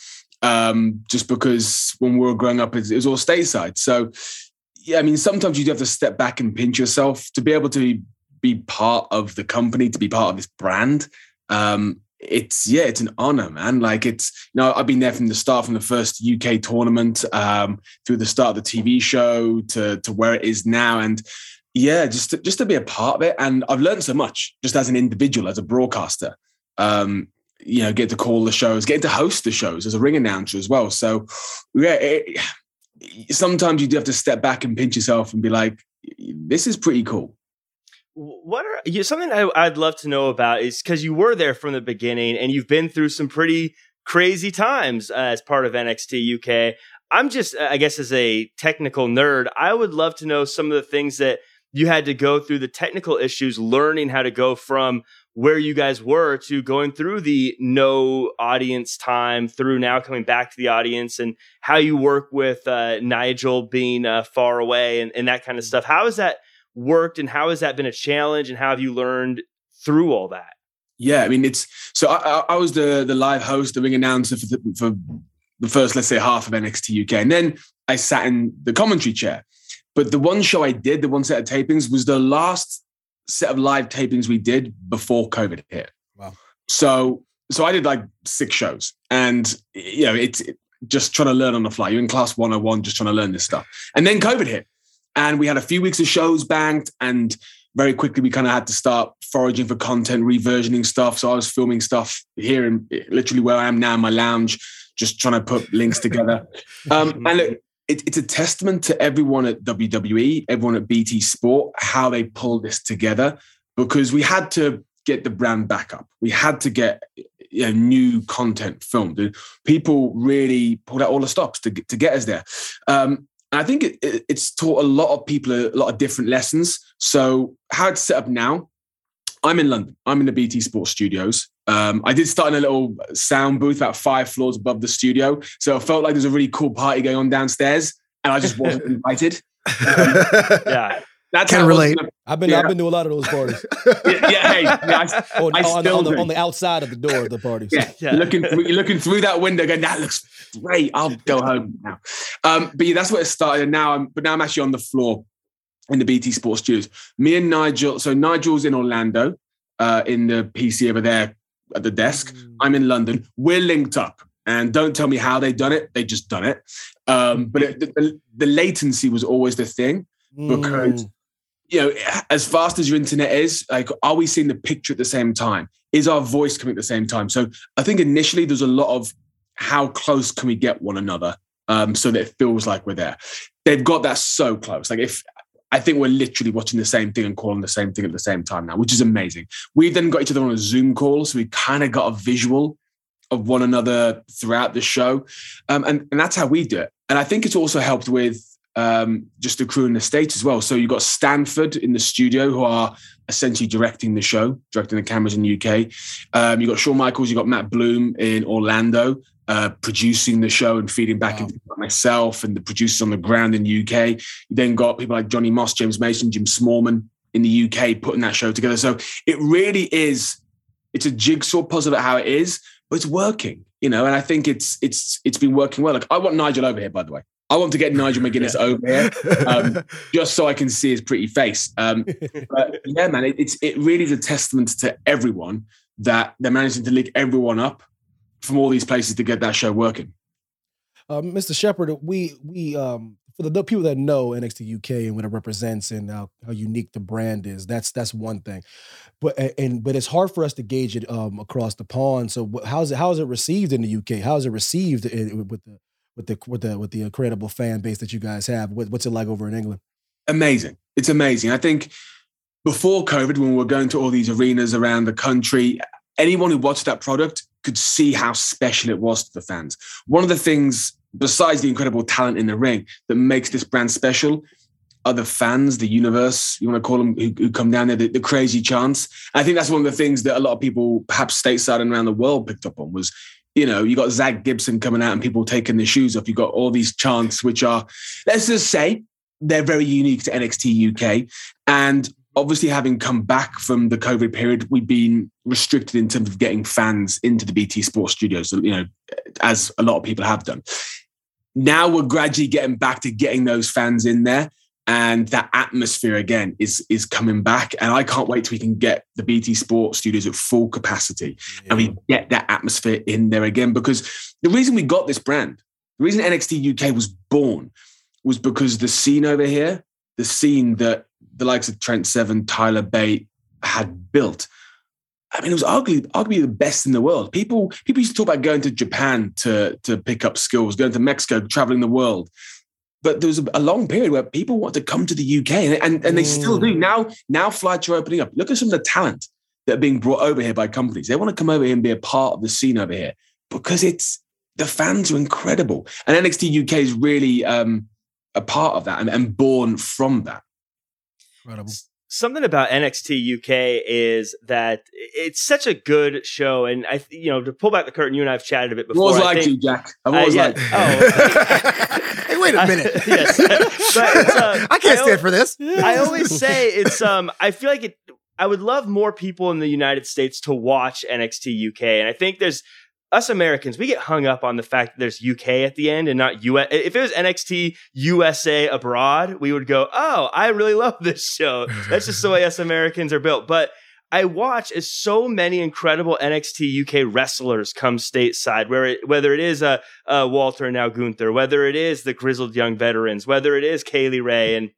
um, just because when we were growing up, it, it was all stateside. So yeah, I mean, sometimes you do have to step back and pinch yourself to be able to be part of the company, to be part of this brand. Um, it's yeah, it's an honor, man. Like it's you know, I've been there from the start, from the first UK tournament, um, through the start of the TV show to to where it is now, and yeah, just to, just to be a part of it. And I've learned so much just as an individual, as a broadcaster. Um, you know, get to call the shows, get to host the shows as a ring announcer as well. So yeah, it, sometimes you do have to step back and pinch yourself and be like, this is pretty cool. What are you, something I, I'd love to know about is because you were there from the beginning and you've been through some pretty crazy times uh, as part of NXT UK. I'm just, I guess, as a technical nerd, I would love to know some of the things that you had to go through, the technical issues, learning how to go from where you guys were to going through the no audience time through now coming back to the audience and how you work with uh, Nigel being uh, far away and, and that kind of stuff. how is that worked and how has that been a challenge and how have you learned through all that? Yeah, I mean it's so I, I, I was the the live host, the ring announcer for the, for the first let's say half of NXT UK, and then I sat in the commentary chair. But the one show I did, the one set of tapings, was the last set of live tapings we did before COVID hit. Wow. So so I did like six shows, and you know it's it, just trying to learn on the fly. You're in class 101, just trying to learn this stuff, and then COVID hit, and we had a few weeks of shows banked, and very quickly we kind of had to start foraging for content, reversioning stuff. So I was filming stuff here in literally where I am now in my lounge, just trying to put links together. Um, and look, it, it's a testament to everyone at WWE, everyone at BT Sport, how they pulled this together. because we had to get the brand back up. We had to get you know, new content filmed. And people really pulled out all the stops to, to get us there. Um, and I think it, it, it's taught a lot of people a lot of different lessons. So how it's set up now, I'm in London. I'm in the BT Sports Studios. Um, I did start in a little sound booth about five floors above the studio. So it felt like there's a really cool party going on downstairs, and I just wasn't invited. yeah. That's Can how it was relate. gonna- I've been Yeah. I've been to a lot of those parties. yeah, yeah, hey, yeah, I, on, I on, on, still the, on the outside of the door of the parties. Yeah, Yeah. Looking through, looking through that window, going, "That looks great. I'll go home now." Um, but yeah, that's where it started. And now I'm, but now I'm actually on the floor in the BT Sports Studios. Me and Nigel. So Nigel's in Orlando, uh, in the PC over there at the desk. I'm in London. We're linked up, and don't tell me how they done it. They just done it. Um, but it, the, the latency was always the thing because Mm. You know, as fast as your internet is, like, are we seeing the picture at the same time? Is our voice coming at the same time? So I think initially there's a lot of how close can we get one another um, so that it feels like we're there. They've got that so close. Like if I think we're literally watching the same thing and calling the same thing at the same time now, which is amazing. We've then got each other on a Zoom call, so we kind of got a visual of one another throughout the show, um, and and that's how we do it. And I think it's also helped with um, just the crew in the States as well. So you've got Stamford in the studio who are essentially directing the show, directing the cameras in the UK. Um, you've got Shawn Michaels, you've got Matt Bloom in Orlando, uh, producing the show and feeding back Wow. into myself and the producers on the ground in the UK. You then got people like Johnny Moss, James Mason, Jim Smallman in the UK putting that show together. So it really is, it's a jigsaw puzzle at how it is, but it's working, you know, and I think it's it's it's been working well. Like I want Nigel over here, by the way. I want to get Nigel McGuinness over here um, just so I can see his pretty face. Um, but yeah, man, it, it's it really is a testament to everyone that they're managing to link everyone up from all these places to get that show working. Uh, Mr. Shepherd, we we um for the people that know NXT UK and what it represents and how, how unique the brand is, that's that's one thing. But and but it's hard for us to gauge it um across the pond. So how's it how is it received in the UK? How is it received in, with the with the with the with the uh, incredible fan base that you guys have? What, what's it like over in England? amazing. It's amazing. I think before COVID, when we were going to all these arenas around the country, anyone who watched that product could see how special it was to the fans. One of the things, besides the incredible talent in the ring, that makes this brand special are the fans, the universe, you want to call them, who, who come down there, the, the crazy chants. I think that's one of the things that a lot of people, perhaps stateside and around the world, picked up on was, you know, you got Zach Gibson coming out and people taking their shoes off. You got all these chants, which are, let's just say, they're very unique to NXT UK. And obviously, having come back from the COVID period, we've been restricted in terms of getting fans into the BT Sports Studios, you know, as a lot of people have done. Now we're gradually getting back to getting those fans in there. And that atmosphere again is is coming back, and I can't wait till we can get the BT Sports Studios at full capacity, and we get that atmosphere in there again. Because the reason we got this brand, the reason NXT UK was born, was because the scene over here, the scene that the likes of Trent Seven, Tyler Bate had built. I mean, it was arguably, arguably the best in the world. People, people used to talk about going to Japan to, to pick up skills, going to Mexico, traveling the world. But there was a, long period where people want to come to the UK, and, and, and they still do. Now, now flights are opening up. Look at some of the talent that are being brought over here by companies. They want to come over here and be a part of the scene over here because it's the fans are incredible. And NXT UK is really um, a part of that and, and born from that. Incredible. Something about NXT UK is that it's such a good show, and I, you know, to pull back the curtain, you and I have chatted a bit before. always I think- you, Jack. I've Uh, always yeah. liked. Oh, hey, wait a minute. I- yes. But uh, I can't I stand al- for this. I always say it's um I feel like it I would love more people in the United States to watch NXT UK and I think there's us Americans we get hung up on the fact that there's UK at the end and not US if it was NXT USA abroad we would go oh I really love this show. That's just the way us Americans are built. But I watch as so many incredible NXT UK wrestlers come stateside, where it, whether it is a uh, uh, Walter and now Gunther, whether it is the grizzled young veterans, whether it is Kay Lee Ray, and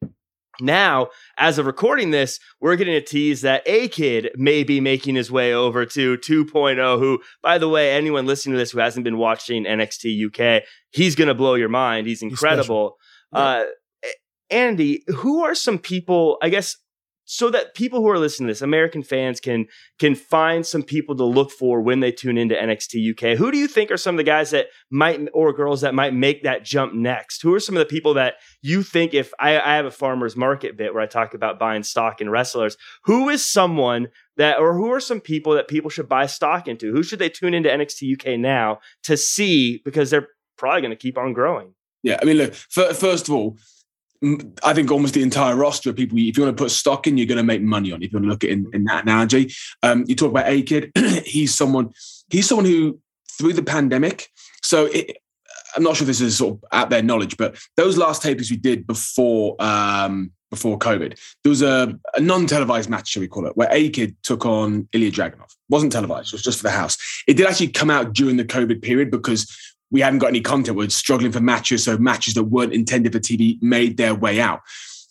now as of recording this, we're getting a tease that A Kid may be making his way over to 2.0. Who, by the way, anyone listening to this who hasn't been watching NXT UK, he's gonna blow your mind. He's incredible. special. uh, Andy, who are some people? I guess so that people who are listening to this, American fans, can can find some people to look for when they tune into NXT UK. Who do you think are some of the guys that might or girls that might make that jump next? Who are some of the people that you think if I, I have a farmer's market bit where I talk about buying stock in wrestlers, who is someone that or who are some people that people should buy stock into? Who should they tune into NXT UK now to see because they're probably going to keep on growing? Yeah, I mean, look. First of all, I think almost the entire roster of people, if you want to put stock in, you're going to make money on. If you want to look at in, in that analogy, um, you talk about A Kid. he's someone. He's someone who, through the pandemic, so it, I'm not sure this is sort of out there knowledge, but those last tapings we did before um, before COVID, there was a, a non-televised match, shall we call it, where A Kid took on Ilya Dragunov. wasn't televised; it was just for the house. It did actually come out during the COVID period because we haven't got any content. We're struggling for matches, so matches that weren't intended for TV made their way out.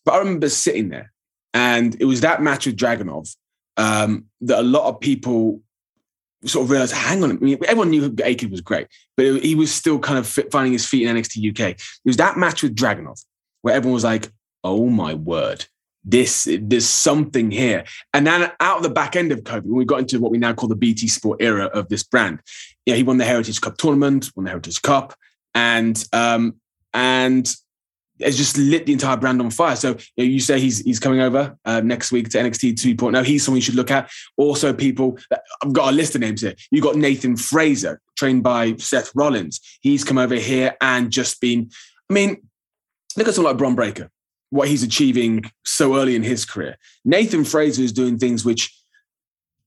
But I remember sitting there, and it was that match with Dragunov um, that a lot of people sort of realized, hang on, I mean, everyone knew A-Kid was great, but it, he was still kind of finding his feet in NXT UK. It was that match with Dragunov where everyone was like, oh my word, this there's something here. And then out of the back end of COVID, when we got into what we now call the BT Sport era of this brand, yeah, he won the Heritage Cup tournament, won the Heritage Cup, and um, and it's just lit the entire brand on fire. So you, know, you say he's he's coming over uh, next week to NXT 2.0. He's someone you should look at. Also, people I've got a list of names here. You got Nathan Frazer, trained by Seth Rollins. He's come over here and just been. I mean, look at someone like Bron Breakker what he's achieving so early in his career. Nathan Frazer is doing things which,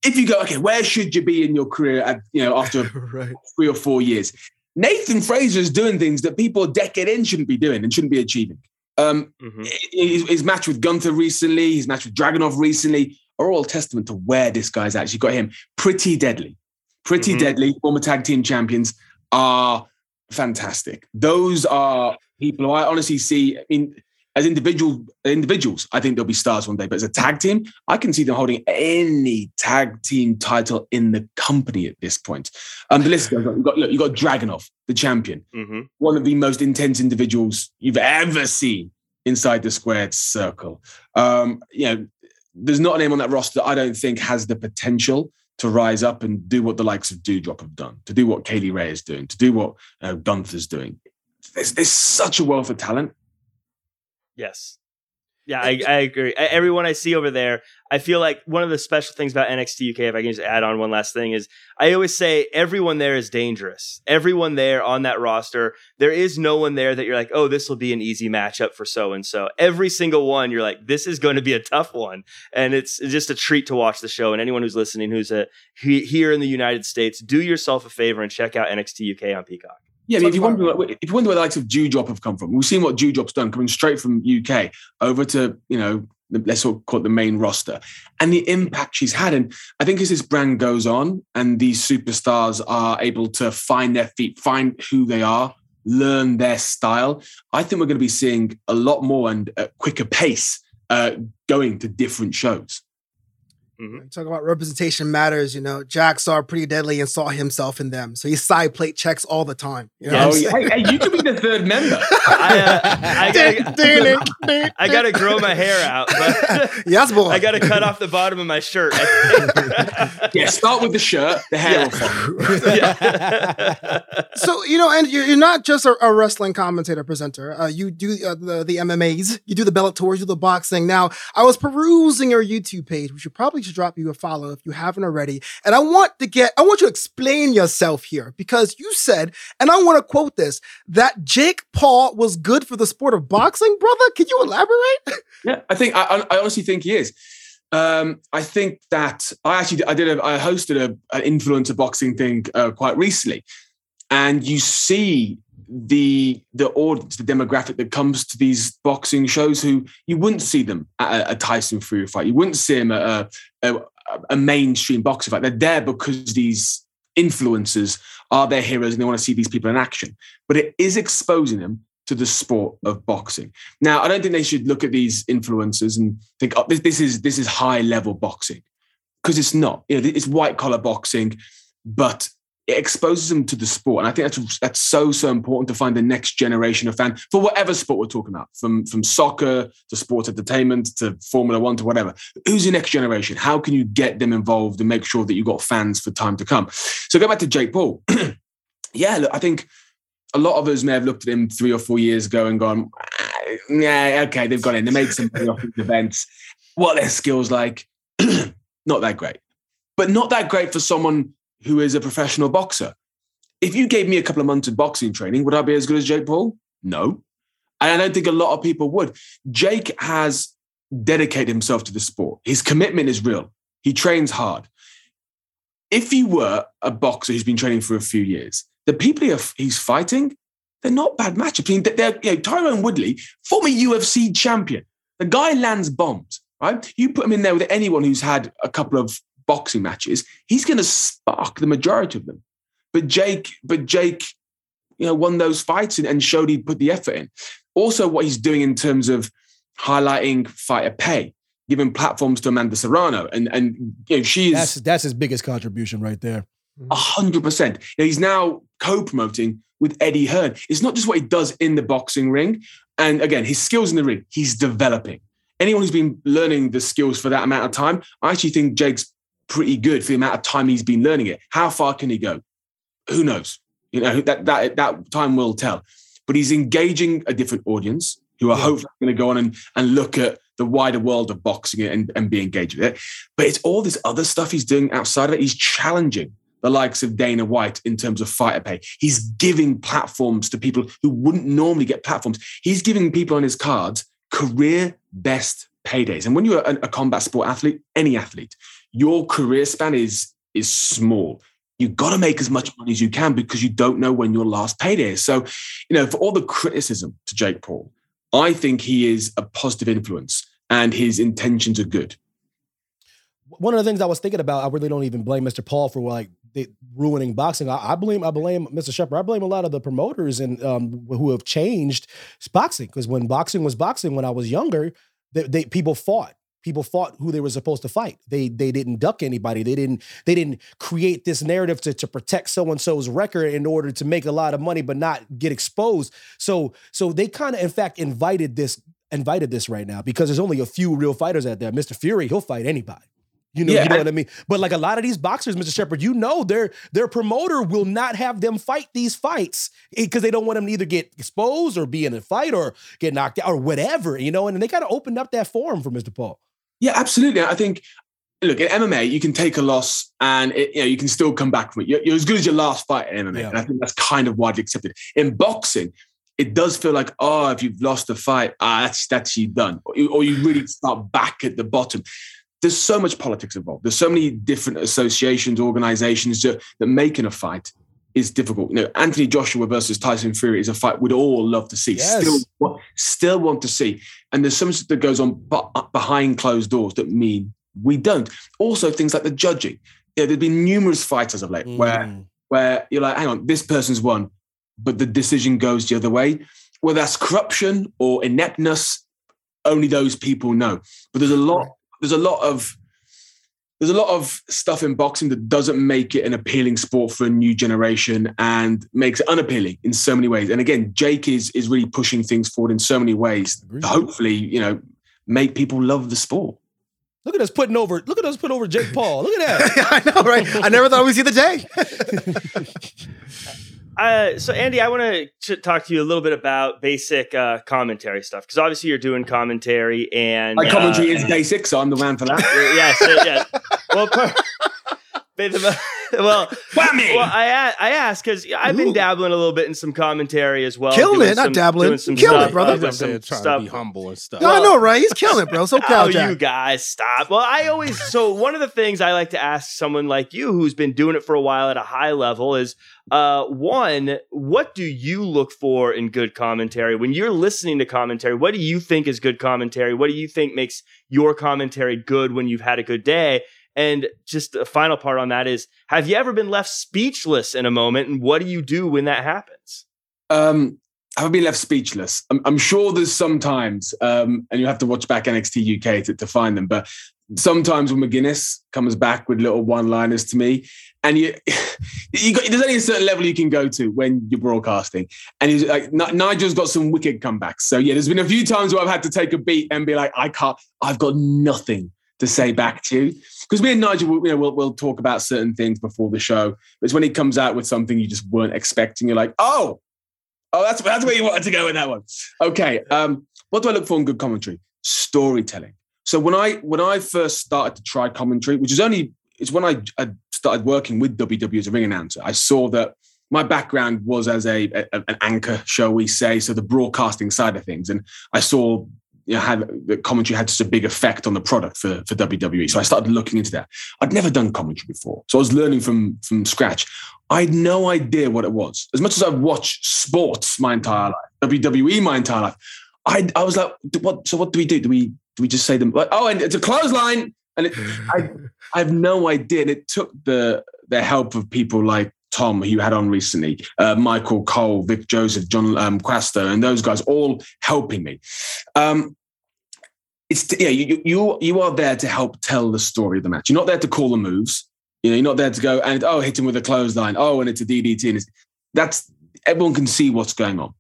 if you go, okay, where should you be in your career at, you know, after right. three or four years? Nathan Frazer is doing things that people a decade in shouldn't be doing and shouldn't be achieving. Um, mm-hmm. his, his, match with Gunther recently, his match with Dragunov recently, are all testament to where this guy's actually got him. Pretty deadly. Pretty mm-hmm. deadly. Former tag team champions are fantastic. Those are people who I honestly see. I mean, as individual individuals, I think they'll be stars one day. But as a tag team, I can see them holding any tag team title in the company at this point. Um, the list goes on. You've got look, you've got Dragunov, the champion, mm-hmm. one of the most intense individuals you've ever seen inside the squared circle. Um, you know, there's not a name on that roster that I don't think has the potential to rise up and do what the likes of Doudrop have done, to do what Kay Lee Ray is doing, to do what uh, Gunther's doing. There's, there's such a wealth of talent Yes. Yeah, I, I agree. Everyone I see over there, I feel like one of the special things about NXT UK, if I can just add on one last thing, is I always say everyone there is dangerous. Everyone there on that roster, there is no one there that you're like, oh, this will be an easy matchup for so and so. Every single one, you're like, this is going to be a tough one, and it's just a treat to watch the show. And anyone who's listening, who's a here in the United States, do yourself a favor and check out NXT UK on Peacock. Yeah, I mean, if you wonder, if you wonder where the likes of Doudrop have come from, we've seen what Doudrop's done, coming straight from UK over to you know, let's sort of call it the main roster, and the impact she's had. And I think as this brand goes on, and these superstars are able to find their feet, find who they are, learn their style, I think we're going to be seeing a lot more and a quicker pace uh, going to different shows. Mm-hmm. Talk about representation matters. You know, Jack saw Pretty Deadly and saw himself in them, so he side plate checks all the time. You know oh, hey, hey, you could be the third member. I, uh, I, gotta, I gotta grow my hair out, but yes, boy. I gotta cut off the bottom of my shirt. yeah, start with the shirt. The hair yeah. yeah. so you know, and you're, you're not just a, a wrestling commentator presenter. Uh, you do uh, the the MMAs, you do the Bellator, you do the boxing. Now, I was perusing your YouTube page, which you probably to drop you a follow if you haven't already. And I want to get, I want you to explain yourself here because you said, and I want to quote this, that Jake Paul was good for the sport of boxing, brother. Can you elaborate? Yeah, I think, I, I honestly think he is. Um, I think that I actually I did a, I hosted a, an influencer boxing thing uh, quite recently, and you see the the audience, the demographic that comes to these boxing shows, who you wouldn't see them at a, a Tyson Fury fight, you wouldn't see them at a, a, a mainstream boxing fight. They're there because these influencers are their heroes and they want to see these people in action. But it is exposing them to the sport of boxing. Now, I don't think they should look at these influencers and think, oh, this, this is this is high level boxing because it's not. You know, it's white collar boxing, but it exposes them to the sport. And I think that's that's so, so important to find the next generation of fan for whatever sport we're talking about, from, from soccer to sports entertainment to Formula One to whatever. Who's the next generation? How can you get them involved and make sure that you've got fans for time to come? So go back to Jake Paul. yeah, look, I think a lot of us may have looked at him three or four years ago and gone, ah, yeah, okay, they've got in. They made some off events. What their skills like? not that great. But not that great for someone who is a professional boxer. If you gave me a couple of months of boxing training, would I be as good as Jake Paul? No. And I don't think a lot of people would. Jake has dedicated himself to the sport. His commitment is real. He trains hard. If you were a boxer who's been training for a few years, the people he's fighting, they're not bad matchups. I mean, they're, you know, Tyron Woodley, former UFC champion. The guy lands bombs, right? You put him in there with anyone who's had a couple of boxing matches, he's going to spark the majority of them. But Jake, but Jake, you know, won those fights and, and showed he put the effort in. Also, what he's doing in terms of highlighting fighter pay, giving platforms to Amanda Serrano, and and you know she's that's that's his biggest contribution right there. Mm-hmm. A hundred percent. He's now co-promoting with Eddie Hearn. It's not just what he does in the boxing ring, and again, his skills in the ring. He's developing. Anyone who's been learning the skills for that amount of time, I actually think Jake's pretty good for the amount of time he's been learning it. How far can he go? Who knows? You know, that that that time will tell. But he's engaging a different audience who are yeah. hopefully going to go on and, and look at the wider world of boxing and, and be engaged with it. But it's all this other stuff he's doing outside of it. He's challenging the likes of Dana White in terms of fighter pay. He's giving platforms to people who wouldn't normally get platforms. He's giving people on his cards career best paydays. And when you're a, a combat sport athlete, any athlete, your career span is is small. You've got to make as much money as you can because you don't know when your last payday is. So, you know, for all the criticism to Jake Paul, I think he is a positive influence and his intentions are good. One of the things I was thinking about, I really don't even blame Mr. Paul for like ruining boxing. I, I, blame I blame Mr. Shepherd. I blame a lot of the promoters and um, who have changed boxing because when boxing was boxing when I was younger, they, they, people fought people fought who they were supposed to fight. They they didn't duck anybody. They didn't they didn't create this narrative to, to protect so and so's record in order to make a lot of money but not get exposed. So so they kind of in fact invited this invited this right now because there's only a few real fighters out there. Mr. Fury, he'll fight anybody. You know, yeah. you know what I mean? But like a lot of these boxers, Mr. Shepherd, you know their their promoter will not have them fight these fights eh, because they don't want them to either get exposed or be in a fight or get knocked out or whatever, you know, and they kind of opened up that forum for Mr. Paul. Yeah, absolutely. I think look in MMA, you can take a loss and it, you know you can still come back from it. You're, you're as good as your last fight in MMA, yeah. and I think that's kind of widely accepted. In boxing, it does feel like oh, if you've lost the fight, ah, that's that's you done, or you, or you really start back at the bottom. There's so much politics involved. There's so many different associations, organizations that, that making a fight is difficult. You know, Anthony Joshua versus Tyson Fury is a fight we'd all love to see. Yes. Still, still want to see. And there's so much that goes on behind closed doors that mean we don't. Also, things like the judging. You know, there's been numerous fights as of late mm. where where you're like, hang on, this person's won, but the decision goes the other way. Whether that's corruption or ineptness, only those people know. But there's a lot. There's a lot of there's a lot of stuff in boxing that doesn't make it an appealing sport for a new generation and makes it unappealing in so many ways. And again, Jake is is really pushing things forward in so many ways. hopefully, you know, make people love the sport. Look at us putting over. Look at us putting over Jake Paul. Look at that. I know, right? I never thought we'd see the day. Uh, so Andy, I want to talk to you a little bit about basic uh, commentary stuff because obviously you're doing commentary and my commentary uh, is basic, so I'm the man for that. yes, yes. Well, well, Whammy! well, I I asked because I've been dabbling a little bit in some commentary as well. Killing it, some, not dabbling. Some killing stuff, it, brother. Uh, some trying stuff. to be humble and stuff. No, well, I know, right? He's killing it, bro. So proud. oh, you guys, stop. Well, I always so one of the things I like to ask someone like you who's been doing it for a while at a high level is uh, one, what do you look for in good commentary when you're listening to commentary? What do you think is good commentary? What do you think makes your commentary good when you've had a good day? And just a final part on that is have you ever been left speechless in a moment? And what do you do when that happens? Um, have been left speechless? I'm, I'm sure there's sometimes, um, and you have to watch back NXT UK to, to find them, but sometimes when McGuinness comes back with little one liners to me, and you, you got, there's only a certain level you can go to when you're broadcasting. And he's like, Nigel's got some wicked comebacks. So yeah, there's been a few times where I've had to take a beat and be like, I can't, I've got nothing to say back to you. Because me and Nigel, you know, we'll, we'll talk about certain things before the show. But it's when he comes out with something you just weren't expecting. You're like, oh, oh, that's that's where you wanted to go with that one. Okay. Um, what do I look for in good commentary? Storytelling. So when I when I first started to try commentary, which is only it's when I, I started working with WWE as a ring announcer, I saw that my background was as a, a, an anchor, shall we say, so the broadcasting side of things, and I saw had the commentary had such a big effect on the product for, for WWE. So I started looking into that. I'd never done commentary before. So I was learning from from scratch. I had no idea what it was. As much as I've watched sports my entire life, WWE my entire life, I I was like, what so what do we do? Do we do we just say them like, oh, and it's a clothesline? And it, I I have no idea. And it took the the help of people like Tom, who you had on recently, uh, Michael Cole, Vic Joseph, Jon um, Quasto, and those guys all helping me. Um, it's yeah, you, you you are there to help tell the story of the match. You're not there to call the moves. You know, you're not there to go and oh, hit him with a clothesline. Oh, and it's a DDT. And it's, that's everyone can see what's going on.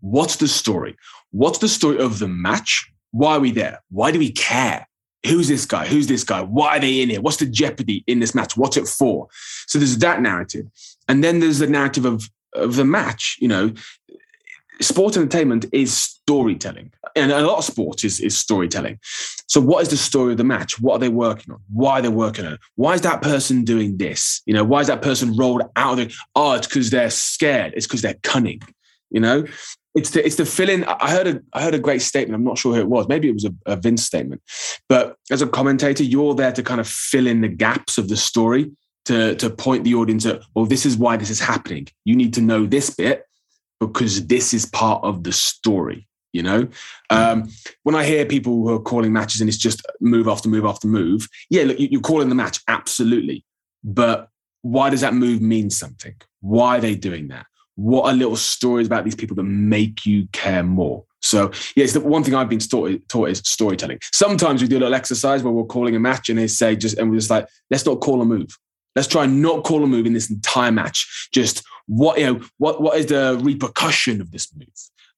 What's the story? What's the story of the match? Why are we there? Why do we care? Who's this guy? Who's this guy? Why are they in here? What's the jeopardy in this match? What's it for? So there's that narrative. And then there's the narrative of, of the match. You know, sport entertainment is storytelling. And a lot of sports is, is storytelling. So what is the story of the match? What are they working on? Why are they working on it? Why is that person doing this? You know, why is that person rolled out of it? Oh, it's because they're scared. It's because they're cunning. You know, it's the it's the fill I heard a I heard a great statement. I'm not sure who it was. Maybe it was a, a Vince statement. But as a commentator, you're there to kind of fill in the gaps of the story to to point the audience at. Well, this is why this is happening. You need to know this bit because this is part of the story. You know, um, when I hear people who are calling matches and it's just move after move after move, yeah, look, you're calling the match absolutely, but why does that move mean something? Why are they doing that? What are little stories about these people that make you care more? So, yeah, it's the one thing I've been taught, taught is storytelling. Sometimes we do a little exercise where we're calling a match and they say, just, and we're just like, let's not call a move. Let's try and not call a move in this entire match. Just what, you know, what, what is the repercussion of this move?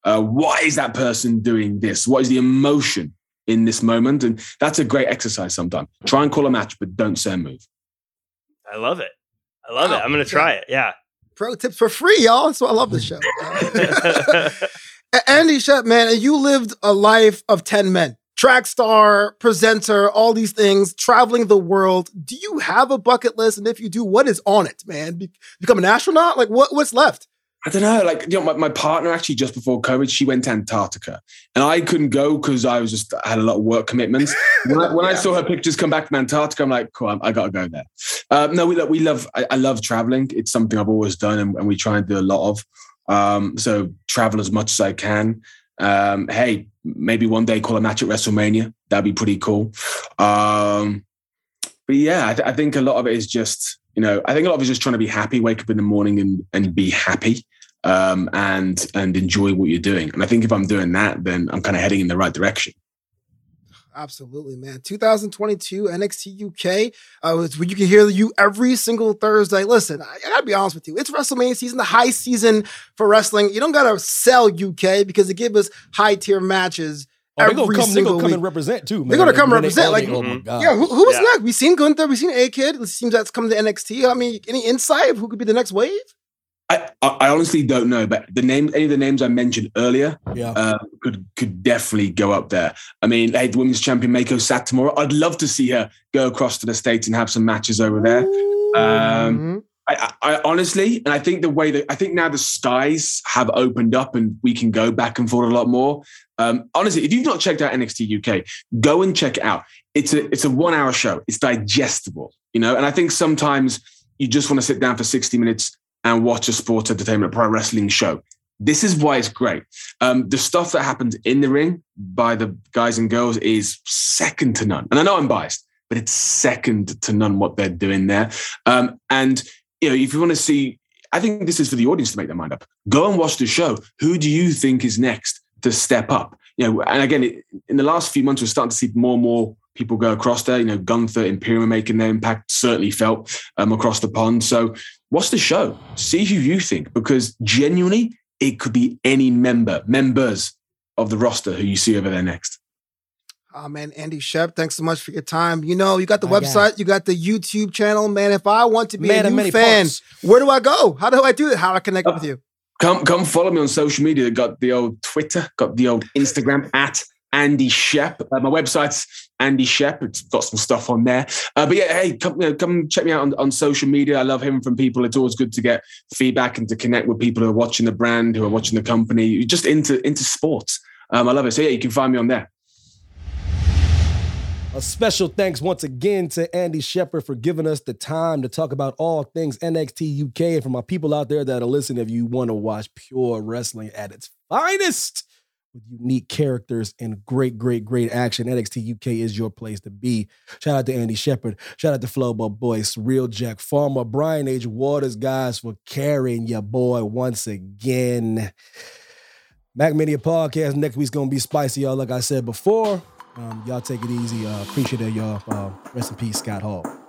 Uh, why is that person doing this? What is the emotion in this moment? And that's a great exercise sometimes. Try and call a match, but don't say a move. I love it. I love wow. it. I'm going to try it. Yeah pro tips for free, y'all. So I love this show. Andy Shep, man, you lived a life of 10 men. Track star, presenter, all these things, traveling the world. Do you have a bucket list? And if you do, what is on it, man? Be- become an astronaut? Like what, what's left? I don't know. Like, you know, my, my partner actually just before COVID, she went to Antarctica, and I couldn't go because I was just I had a lot of work commitments. When, I, when yeah. I, saw her pictures come back from Antarctica, I'm like, cool, I, I got to go there. Uh, no, we we love. I, I, love traveling. It's something I've always done, and, and we try and do a lot of. Um, so travel as much as I can. Um, hey, maybe one day call a match at WrestleMania. That'd be pretty cool. Um, but yeah, I, th- I think a lot of it is just you know, I think a lot of is just trying to be happy, wake up in the morning and and be happy um, and and enjoy what you're doing. And I think if I'm doing that, then I'm kind of heading in the right direction. Absolutely, man. 2022 NXT UK. Uh, you can hear you every single Thursday. Listen, I, I, gotta be honest with you. It's WrestleMania season, the high season for wrestling. You don't gotta sell UK because they give us high tier matches. Oh, every gonna come, single they come and represent too. Man. They're gonna come and represent. Like, oh yeah, who, who was yeah. next? We've seen Gunther, we've seen A-Kid. It seems that's coming to NXT. I mean, any insight of who could be the next wave? I, I honestly don't know, but the name, any of the names I mentioned earlier, yeah. uh, could could definitely go up there. I mean, hey, the women's champion Meiko Satomura, I'd love to see her go across to the states and have some matches over there. Um, mm-hmm. I, I, honestly, and I think the way that I think now the skies have opened up and we can go back and forth a lot more. Um, honestly, if you've not checked out NXT UK, go and check it out. It's a it's a one hour show. It's digestible, you know. And I think sometimes you just want to sit down for sixty minutes and watch a sports entertainment pro wrestling show. This is why it's great. Um, the stuff that happens in the ring by the guys and girls is second to none. And I know I'm biased, but it's second to none what they're doing there. Um, and you know, if you want to see, I think this is for the audience to make their mind up. Go and watch the show. Who do you think is next to step up? You know, and again, in the last few months, we're starting to see more and more people go across there. You know, Gunther, Imperium making their impact certainly felt um, across the pond. So, what's the show? See who you think, because genuinely, it could be any member, members of the roster who you see over there next. Oh man, Andy Shep, thanks so much for your time. You know, you got the My website, guy. you got the YouTube channel, man. If I want to be Man a new fan, parts. where do I go? How do I do it? How do I connect Uh, with you? Come, come follow me on social media. Got the old Twitter, got the old Instagram at Andy Shep. Uh, my website's Andy Shep. It's got some stuff on there. Uh, but yeah, hey, come, you know, come check me out on, on social media. I love hearing from people. It's always good to get feedback and to connect with people who are watching the brand, who are watching the company, just into into sports. Um, I love it. So yeah, you can find me on there. A special thanks once again to Andy Shepherd for giving us the time to talk about all things NXT UK. And for my people out there that are listening, if you want to watch pure wrestling at its finest with unique characters and great, great, great action, NXT UK is your place to be. Shout out to Andy Shepherd. Shout out to Flobo Boyce, Real Jack Farmer, Brian H. Waters, guys, for carrying your boy once again. MackMania Podcast next week's gonna be spicy, y'all. Like I said before, um, y'all take it easy. Uh, appreciate it, y'all. Uh, rest in peace, Scott Hall.